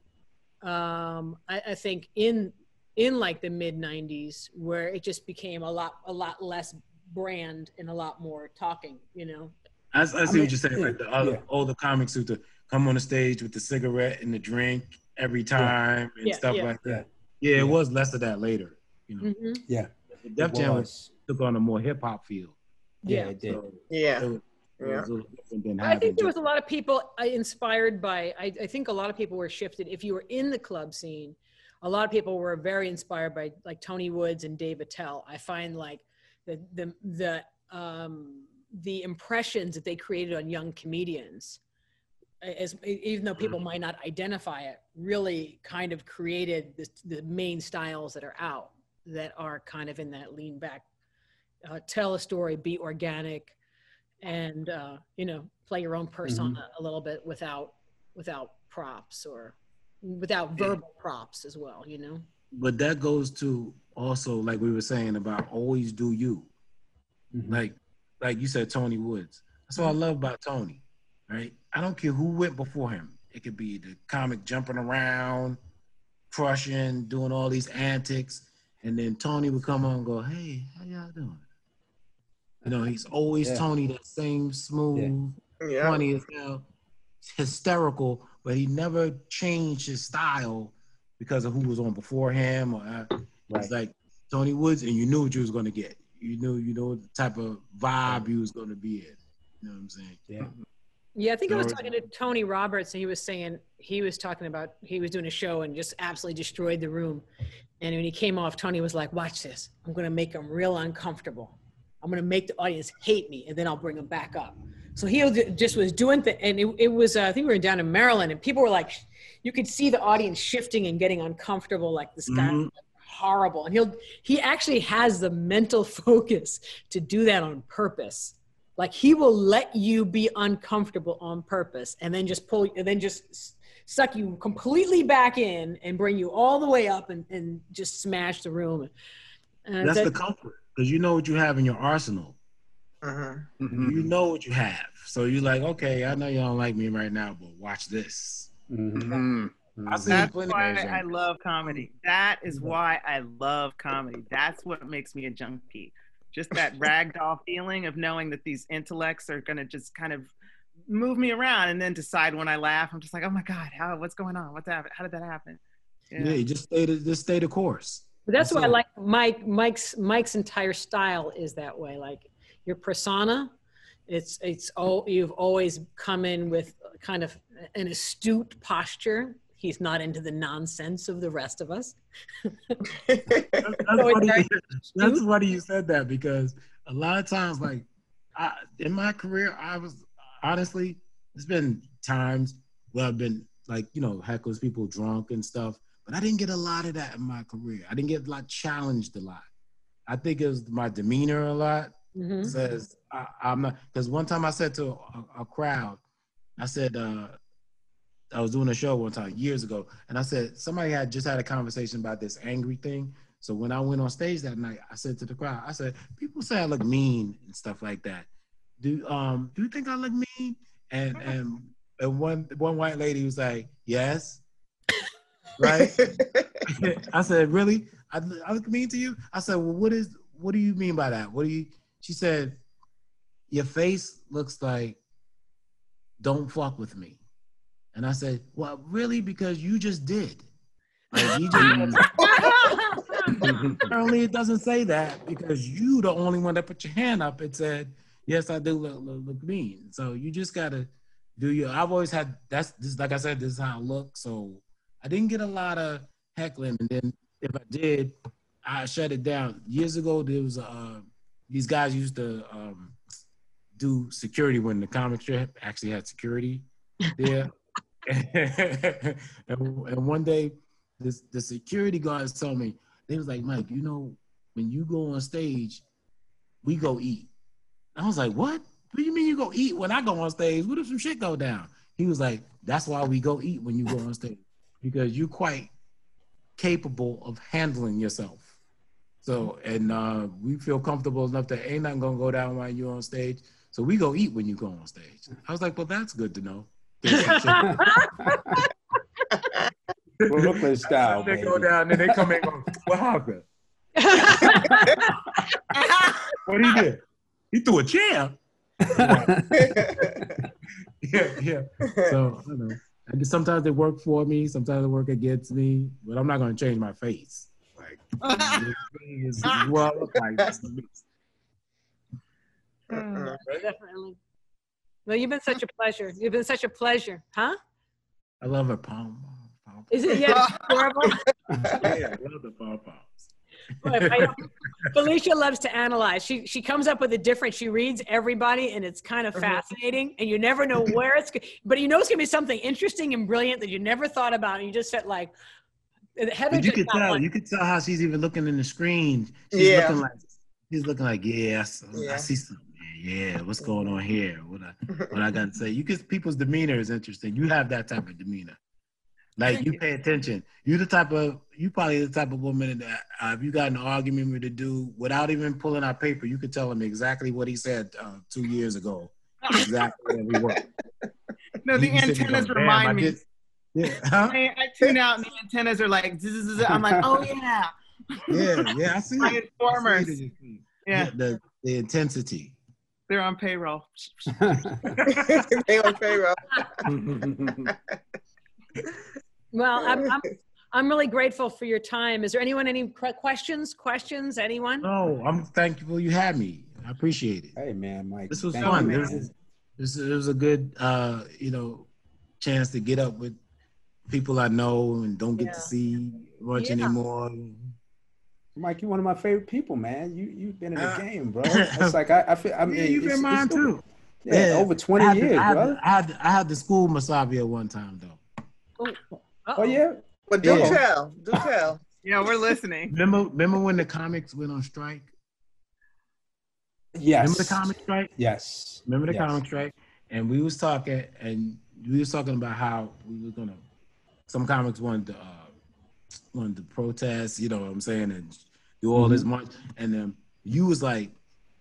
Um, I, I think in in like the mid 90s where it just became a lot a lot less brand and a lot more talking you know I, I see mean, what you're saying. Like the other yeah. older comics who to come on the stage with the cigarette and the drink every time and Yeah, stuff yeah. like Yeah. that. Yeah, Yeah. it was less of that later. You know, Mhm. Yeah, Def it Jam was. took on a more hip hop feel. Yeah, Yeah. it did. So Yeah. it was, Yeah. was a little different than I think there was a lot of people uh, inspired by. I, I think a lot of people were shifted. If you were in the club scene, a lot of people were very inspired by like Tony Woods and Dave Attell. I find like the the the um, the impressions that they created on young comedians, as even though people might not identify it, really kind of created this, the main styles that are out that are kind of in that lean back, uh, tell a story, be organic, and uh, you know play your own persona a little bit without without props or without verbal props as well. You know. but that goes to also like we were saying about always do you. Mhm. Like like you said, Tony Woods. That's what I love about Tony, right? I don't care who went before him. It could be the comic jumping around, crushing, doing all these antics, and then Tony would come on and go, "Hey, how y'all doing?" You know, he's always Yeah. Tony, that same smooth, Yeah. funny as hell, hysterical, but he never changed his style because of who was on before him. Or uh, Right. it's like Tony Woods, and you knew what you was gonna get. You knew, you know, the type of vibe you was gonna be in. You know what I'm saying? Yeah. Yeah, I think I was talking to Tony Roberts, and he was saying he was talking about he was doing a show and just absolutely destroyed the room. And when he came off, Tony was like, "Watch this! I'm going to make them real uncomfortable. I'm going to make the audience hate me, and then I'll bring them back up." So he just was doing the, and it, it was uh, I think we were down in Maryland, and people were like, you could see the audience shifting and getting uncomfortable, like this guy Mhm. horrible, and he'll he actually has the mental focus to do that on purpose like he will let you be uncomfortable on purpose and then just pull and then just suck you completely back in and bring you all the way up and, and just smash the room and That's that- the comfort because you know what you have in your arsenal. Uh-huh. Mhm. You know what you have, so you're like, okay, I know you don't like me right now, but watch this. Mhm. Mhm. I see That's why I love comedy. That is why I love comedy. That's what makes me a junkie. Just that ragdoll feeling of knowing that these intellects are going to just kind of move me around and then decide when I laugh. I'm just like, oh my God, how, what's going on? What's happening? How did that happen? Yeah, you just stay the just stay the course. But that's That's why I like Mike. Mike's Mike's entire style is that way. Like your persona, it's it's all, you've always come in with kind of an astute posture. He's not into the nonsense of the rest of us. That's, that's So funny. That's funny you said that because a lot of times, like I, in my career, I was honestly, there's been times where I've been like, you know, hecklers, people drunk and stuff, but I didn't get a lot of that in my career. I didn't get like challenged a lot. I think it was my demeanor a lot. Mhm. says I, I'm not because one time I said to a, a crowd, I said uh, I was doing a show one time years ago, and I said somebody had just had a conversation about this angry thing. So when I went on stage that night, I said to the crowd, I said, people say I look mean and stuff like that. Do um do you think I look mean? And and and one one white lady was like, yes, right. I said, really? I, I look mean to you? I said, well, what is what do you mean by that? What do you? She said, your face looks like don't fuck with me. And I said, well, really? Because you just did. Like, you just, apparently, it doesn't say that because you the only one that put your hand up it said, yes, I do look, look, look mean. So you just gotta do your. I've always had that's this. Like I said, this is how I look. So I didn't get a lot of heckling, and then if I did, I shut it down. Years ago, there was a, uh, these guys used to um, do security when the comic strip actually had security there. and, and one day, this the security guards told me they was like, Mike, you know, when you go on stage, we go eat. I was like, what? What do you mean you go eat when I go on stage? What if some shit go down? He was like, that's why we go eat when you go on stage because you're quite capable of handling yourself. So, and uh, we feel comfortable enough that ain't nothing gonna go down while you're on stage. So we go eat when you go on stage. I was like, well, that's good to know. Brooklyn style, They baby. go down and they come in and go, what happened? What he did? He threw a chair. yeah, yeah. So I don't know. I guess sometimes they work for me, sometimes they work against me, but I'm not gonna change my face. Like this thing is well look like this is me. Uh-uh. Definitely. Well, you've been such a pleasure. You've been such a pleasure, huh? I love her pom pom. Is it yeah? it's adorable? Yeah, I love the pom poms. But Felicia loves to analyze. She she comes up with a different. She reads everybody, and it's kind of Mhm. fascinating. And you never know where it's. go- But you know it's gonna be something interesting and brilliant that you never thought about. And you just said like, Heather But you just could tell, one. you could tell how she's even looking in the screen. She's Yeah. looking like she's looking like, yes, Yeah. I see something. Yeah, what's going on here? What I what I got to say? You get people's demeanor is interesting. You have that type of demeanor. Like Thank you pay attention. You the type of you probably the type of woman that uh, if you got an argument with a dude without even pulling out paper, you could tell him exactly what he said uh, two years ago. Exactly where we were. No, the antennas going, "Damn, remind me. did-" Yeah, huh? I, I tune out and the antennas are like, zzz, zzz, zzz. I'm like, oh yeah, yeah, yeah. I see my it. I see informers. it. Yeah, The, the intensity. They're on payroll. they on payroll. Well, I'm, I'm, I'm really grateful for your time. Is there anyone, any questions? Questions? Anyone? No, I'm thankful you had me. I appreciate it. hey man, Mike. This was fun. you, This man. was, this, it was a good, uh, you know, chance to get up with people I know and don't get Yeah. to see much Yeah. anymore. Mike, you're one of my favorite people, man. You you've been in the Uh, game, bro. It's like I, I feel. I mean, yeah, you've been mine it's- too. Yeah, Yeah. over I 20 had, to, years, I, had bro. to, I, had to, I had to school Masabia one time though. Oh yeah. But do Yeah. tell, do tell. Yeah, we're listening. Remember, remember when the comics went on strike? Yes. Remember the comic strike? Yes. Remember the Yes. comic strike? And we was talking, and we was talking about how we were gonna. Some comics wanted to uh, wanted to protest, you know what I'm saying, and do all this much. And then you was like,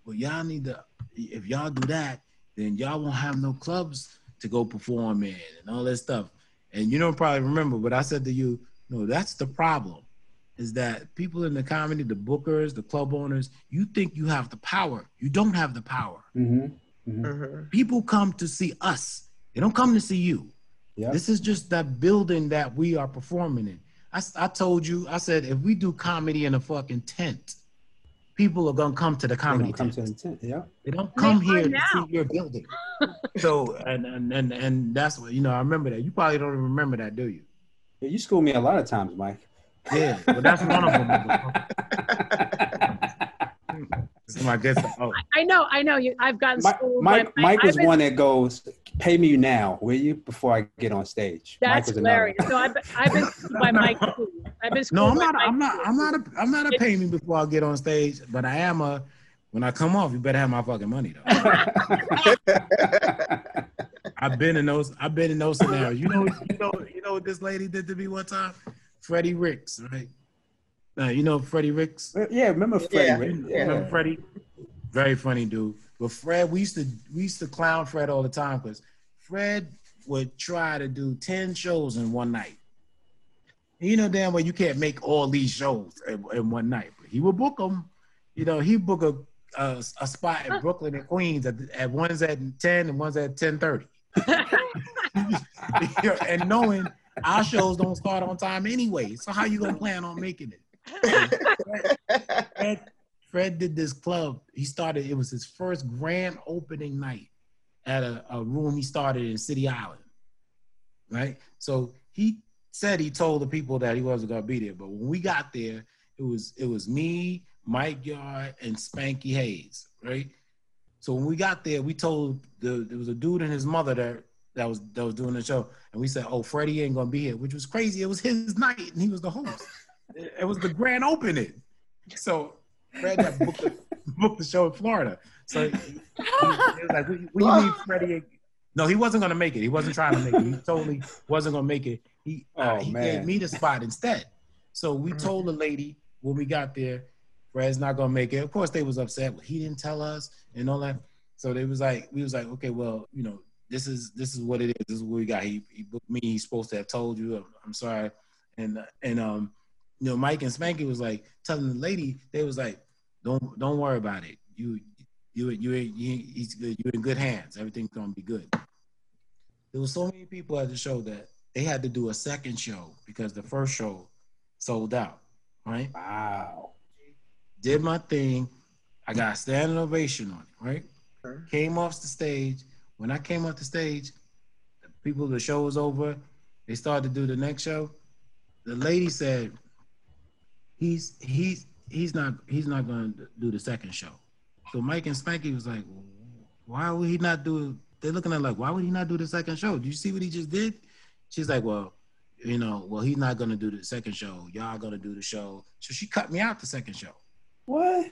"Well, y'all need to. If y'all do that, then y'all won't have no clubs to go perform in and all that stuff." And you don't probably remember, but I said to you, "No, that's the problem." Is that people in the comedy, the bookers, the club owners, you think you have the power. You don't have the power Mm-hmm. Mhm. people come to see us. They don't come to see you. Yeah. This is just that building that we are performing in. I, s- I told you, I said, if we do comedy in a fucking tent, people are gonna come to the They comedy don't come tent. to the tent. Yeah. They don't come are here to see your building. so and, and and and that's what you know. I remember that. You probably don't even remember that, do you? Yeah, You schooled me a lot of times, Mike. Yeah, but that's one of them. My good. Oh, I know, I know. You, I've gotten Mike, schooled. Mike, by- Mike I've was been- one that goes, "Pay me now, will you?" Before I get on stage. That's was hilarious. No, I've been, I've been schooled by Mike. too. I've been No, schooled I'm not. I'm not. I'm not a. I'm not a pay me before I get on stage. But I am a. When I come off, you better have my fucking money though. I've been in those. I've been in those scenarios. You know. You know. You know what this lady did to me one time? Freddie Ricks, right? Uh, you know Freddie Ricks. yeah, remember Freddie? Yeah, Rick? yeah. Remember Freddie? Very funny dude. But Fred, we used to we used to clown Fred all the time because Fred would try to do ten shows in one night. And you know damn well you can't make all these shows in, in one night. But he would book them. You know he book a a, a spot in Brooklyn and Queens at, at one's at ten and one's at ten thirty. and knowing our shows don't start on time anyway, so how you gonna plan on making it? Fred, Fred did this club. He started, it was his first grand opening night at a, a room he started in City Island. Right? So he said he told the people that he wasn't gonna be there. But when we got there, it was it was me, Mike Yard, and Spanky Hayes, right? So when we got there, we told the there was a dude and his mother that that was that was doing the show, and we said, "Oh, Freddie ain't gonna be here," which was crazy. It was his night, and he was the host. It was the grand opening. So Fred had booked the, booked the show in Florida. So he, he was like, we, you mean, Freddie?" ain't-" No, he wasn't gonna make it. He wasn't trying to make it. He totally wasn't gonna make it. He uh, Oh, he man. gave me the spot instead. So we told the lady when we got there, Fred's not gonna make it. Of course, they was upset. He didn't tell us and all that. So they was like, we was like, okay, well, you know, this is this is what it is. This is what we got. He, he booked me. He's supposed to have told you. I'm, I'm sorry. And uh, and um, you know, Mike and Spanky was like telling the lady. They was like, don't don't worry about it. You you you you he's good. You're in good hands. Everything's gonna be good. There was so many people at the show that they had to do a second show because the first show sold out. Right Wow. did my thing. I got a standing ovation on it, right? Mhm. Came off the stage. When I came off the stage, the people, the show was over. They started to do the next show. The lady said, "He's he's he's not he's not going to do the second show." So Mike and Spanky was like, "Why would he not do?" They're looking at like, "Why would he not do the second show? Do you see what he just did?" She's like, "Well, you know, well he's not going to do the second show. Y'all going to do the show." So she cut me out the second show. What?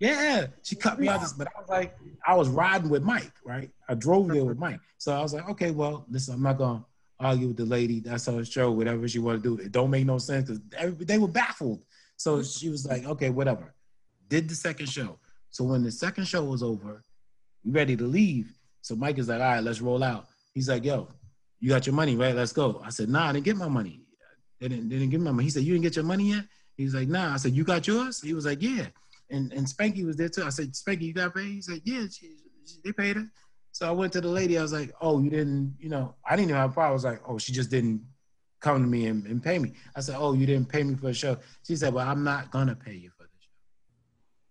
Yeah, she cut me out this, but I was like, I was riding with Mike, right? I drove there with Mike. So I was like, okay, well, listen, I'm not gonna argue with the lady. That's her show, whatever she want to do. It don't make no sense because they were baffled. So she was like, okay, whatever. Did the second show. So when the second show was over, we ready to leave. So Mike is like, all right, let's roll out. He's like, yo, you got your money, right? Let's go. I said, nah, I didn't get my money. They didn't, they didn't give me my money. He said, you didn't get your money yet? He was like, nah. I said, you got yours? He was like, yeah. And and Spanky was there too. I said, Spanky, you got paid? He said, yeah, she, she, they paid her. So I went to the lady. I was like, oh, you didn't, you know, I didn't even have a problem. I was like, oh, she just didn't come to me and, and pay me. I said, oh, you didn't pay me for the show. She said, well, I'm not gonna pay you for the show.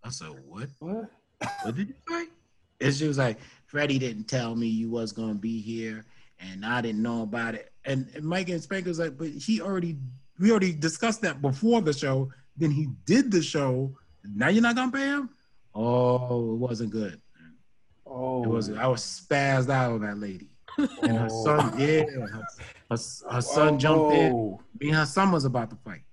I said, what? What? What did you say? And she was like, Freddie didn't tell me you was gonna be here, and I didn't know about it. And, and Mike and Spank was like, but he already, we already discussed that before the show. Then he did the show. Now you're not gonna pay him? Oh, it wasn't good. Oh, It was. I was spazzed out on that lady. And her son, yeah, her, her, her son jumped in. Oh. Me and her son was about to fight.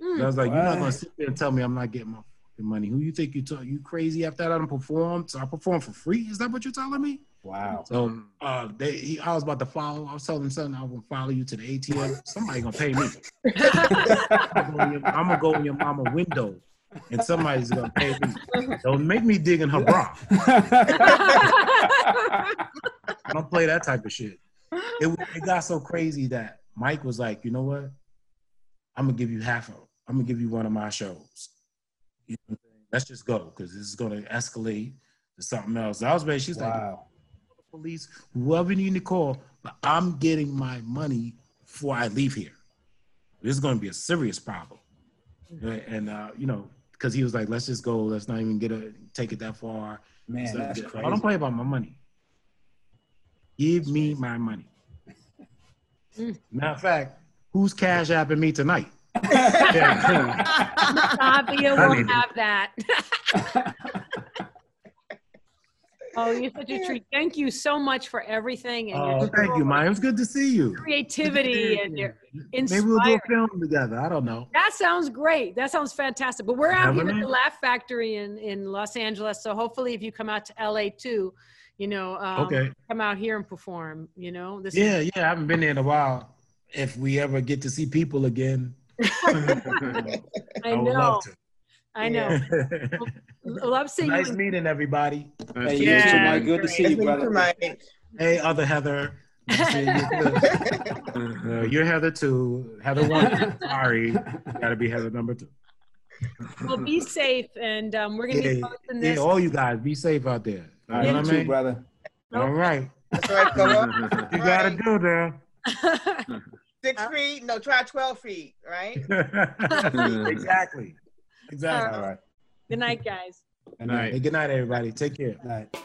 Mm. I was like, you're not gonna sit there and tell me I'm not getting my fucking money. Who you think you talk? You crazy after that I don't perform, So I perform for free? Is that what you're telling me? Wow. So uh, they, he, I was about to follow. I was telling son I was gonna follow you to the ATM. Somebody gonna pay me. I'm gonna, go your, I'm gonna go in your mama window, and somebody's gonna pay me. Don't make me dig in her bra. Don't play that type of shit. It, it got so crazy that Mike was like, you know what? I'm gonna give you half of. I'm gonna give you one of my shows. You know what I'm saying? Let's just go because this is gonna escalate to something else. I was ready. She's like, police, whoever you need to call, but I'm getting my money before I leave here. This is going to be a serious problem. And, uh, you know, because he was like, let's just go. Let's not even get a take it that far. Man, So, that's I crazy. don't play about my money. Give me my money. Mm. Matter of fact, who's cash apping me tonight? Fabio I will have that. oh, you're such a treat. Thank you so much for everything and Oh, thank you, Maya. It was good to see you. creativity and your Maybe we'll do a film together. I don't know. That sounds great. That sounds fantastic. But we're out here at the Laugh Factory in, in Los Angeles. So hopefully, if you come out to LA too, you know, um, Okay. come out here and perform. You know, this Yeah, yeah. I haven't been there in a while. If we ever get to see people again, I I would know. love to. I know. Love seeing nice you. in- meeting everybody. Hey, you Yeah, too, Mike. Good to see you, brother. Mike. Hey, other Heather. Good to see you. Uh, you're Heather too. Heather one. Sorry, got to be Heather number two. Well, be safe, and um, we're gonna be Yeah, posting yeah, all you guys, be safe out there. All You right, what you too, mean? brother. All right, That's right, Coco. you gotta do there. Six feet, no, try 12 feet, right? exactly, exactly. All right. Good night, guys. Good Night. night. Hey, good night, everybody. Take care. Good night.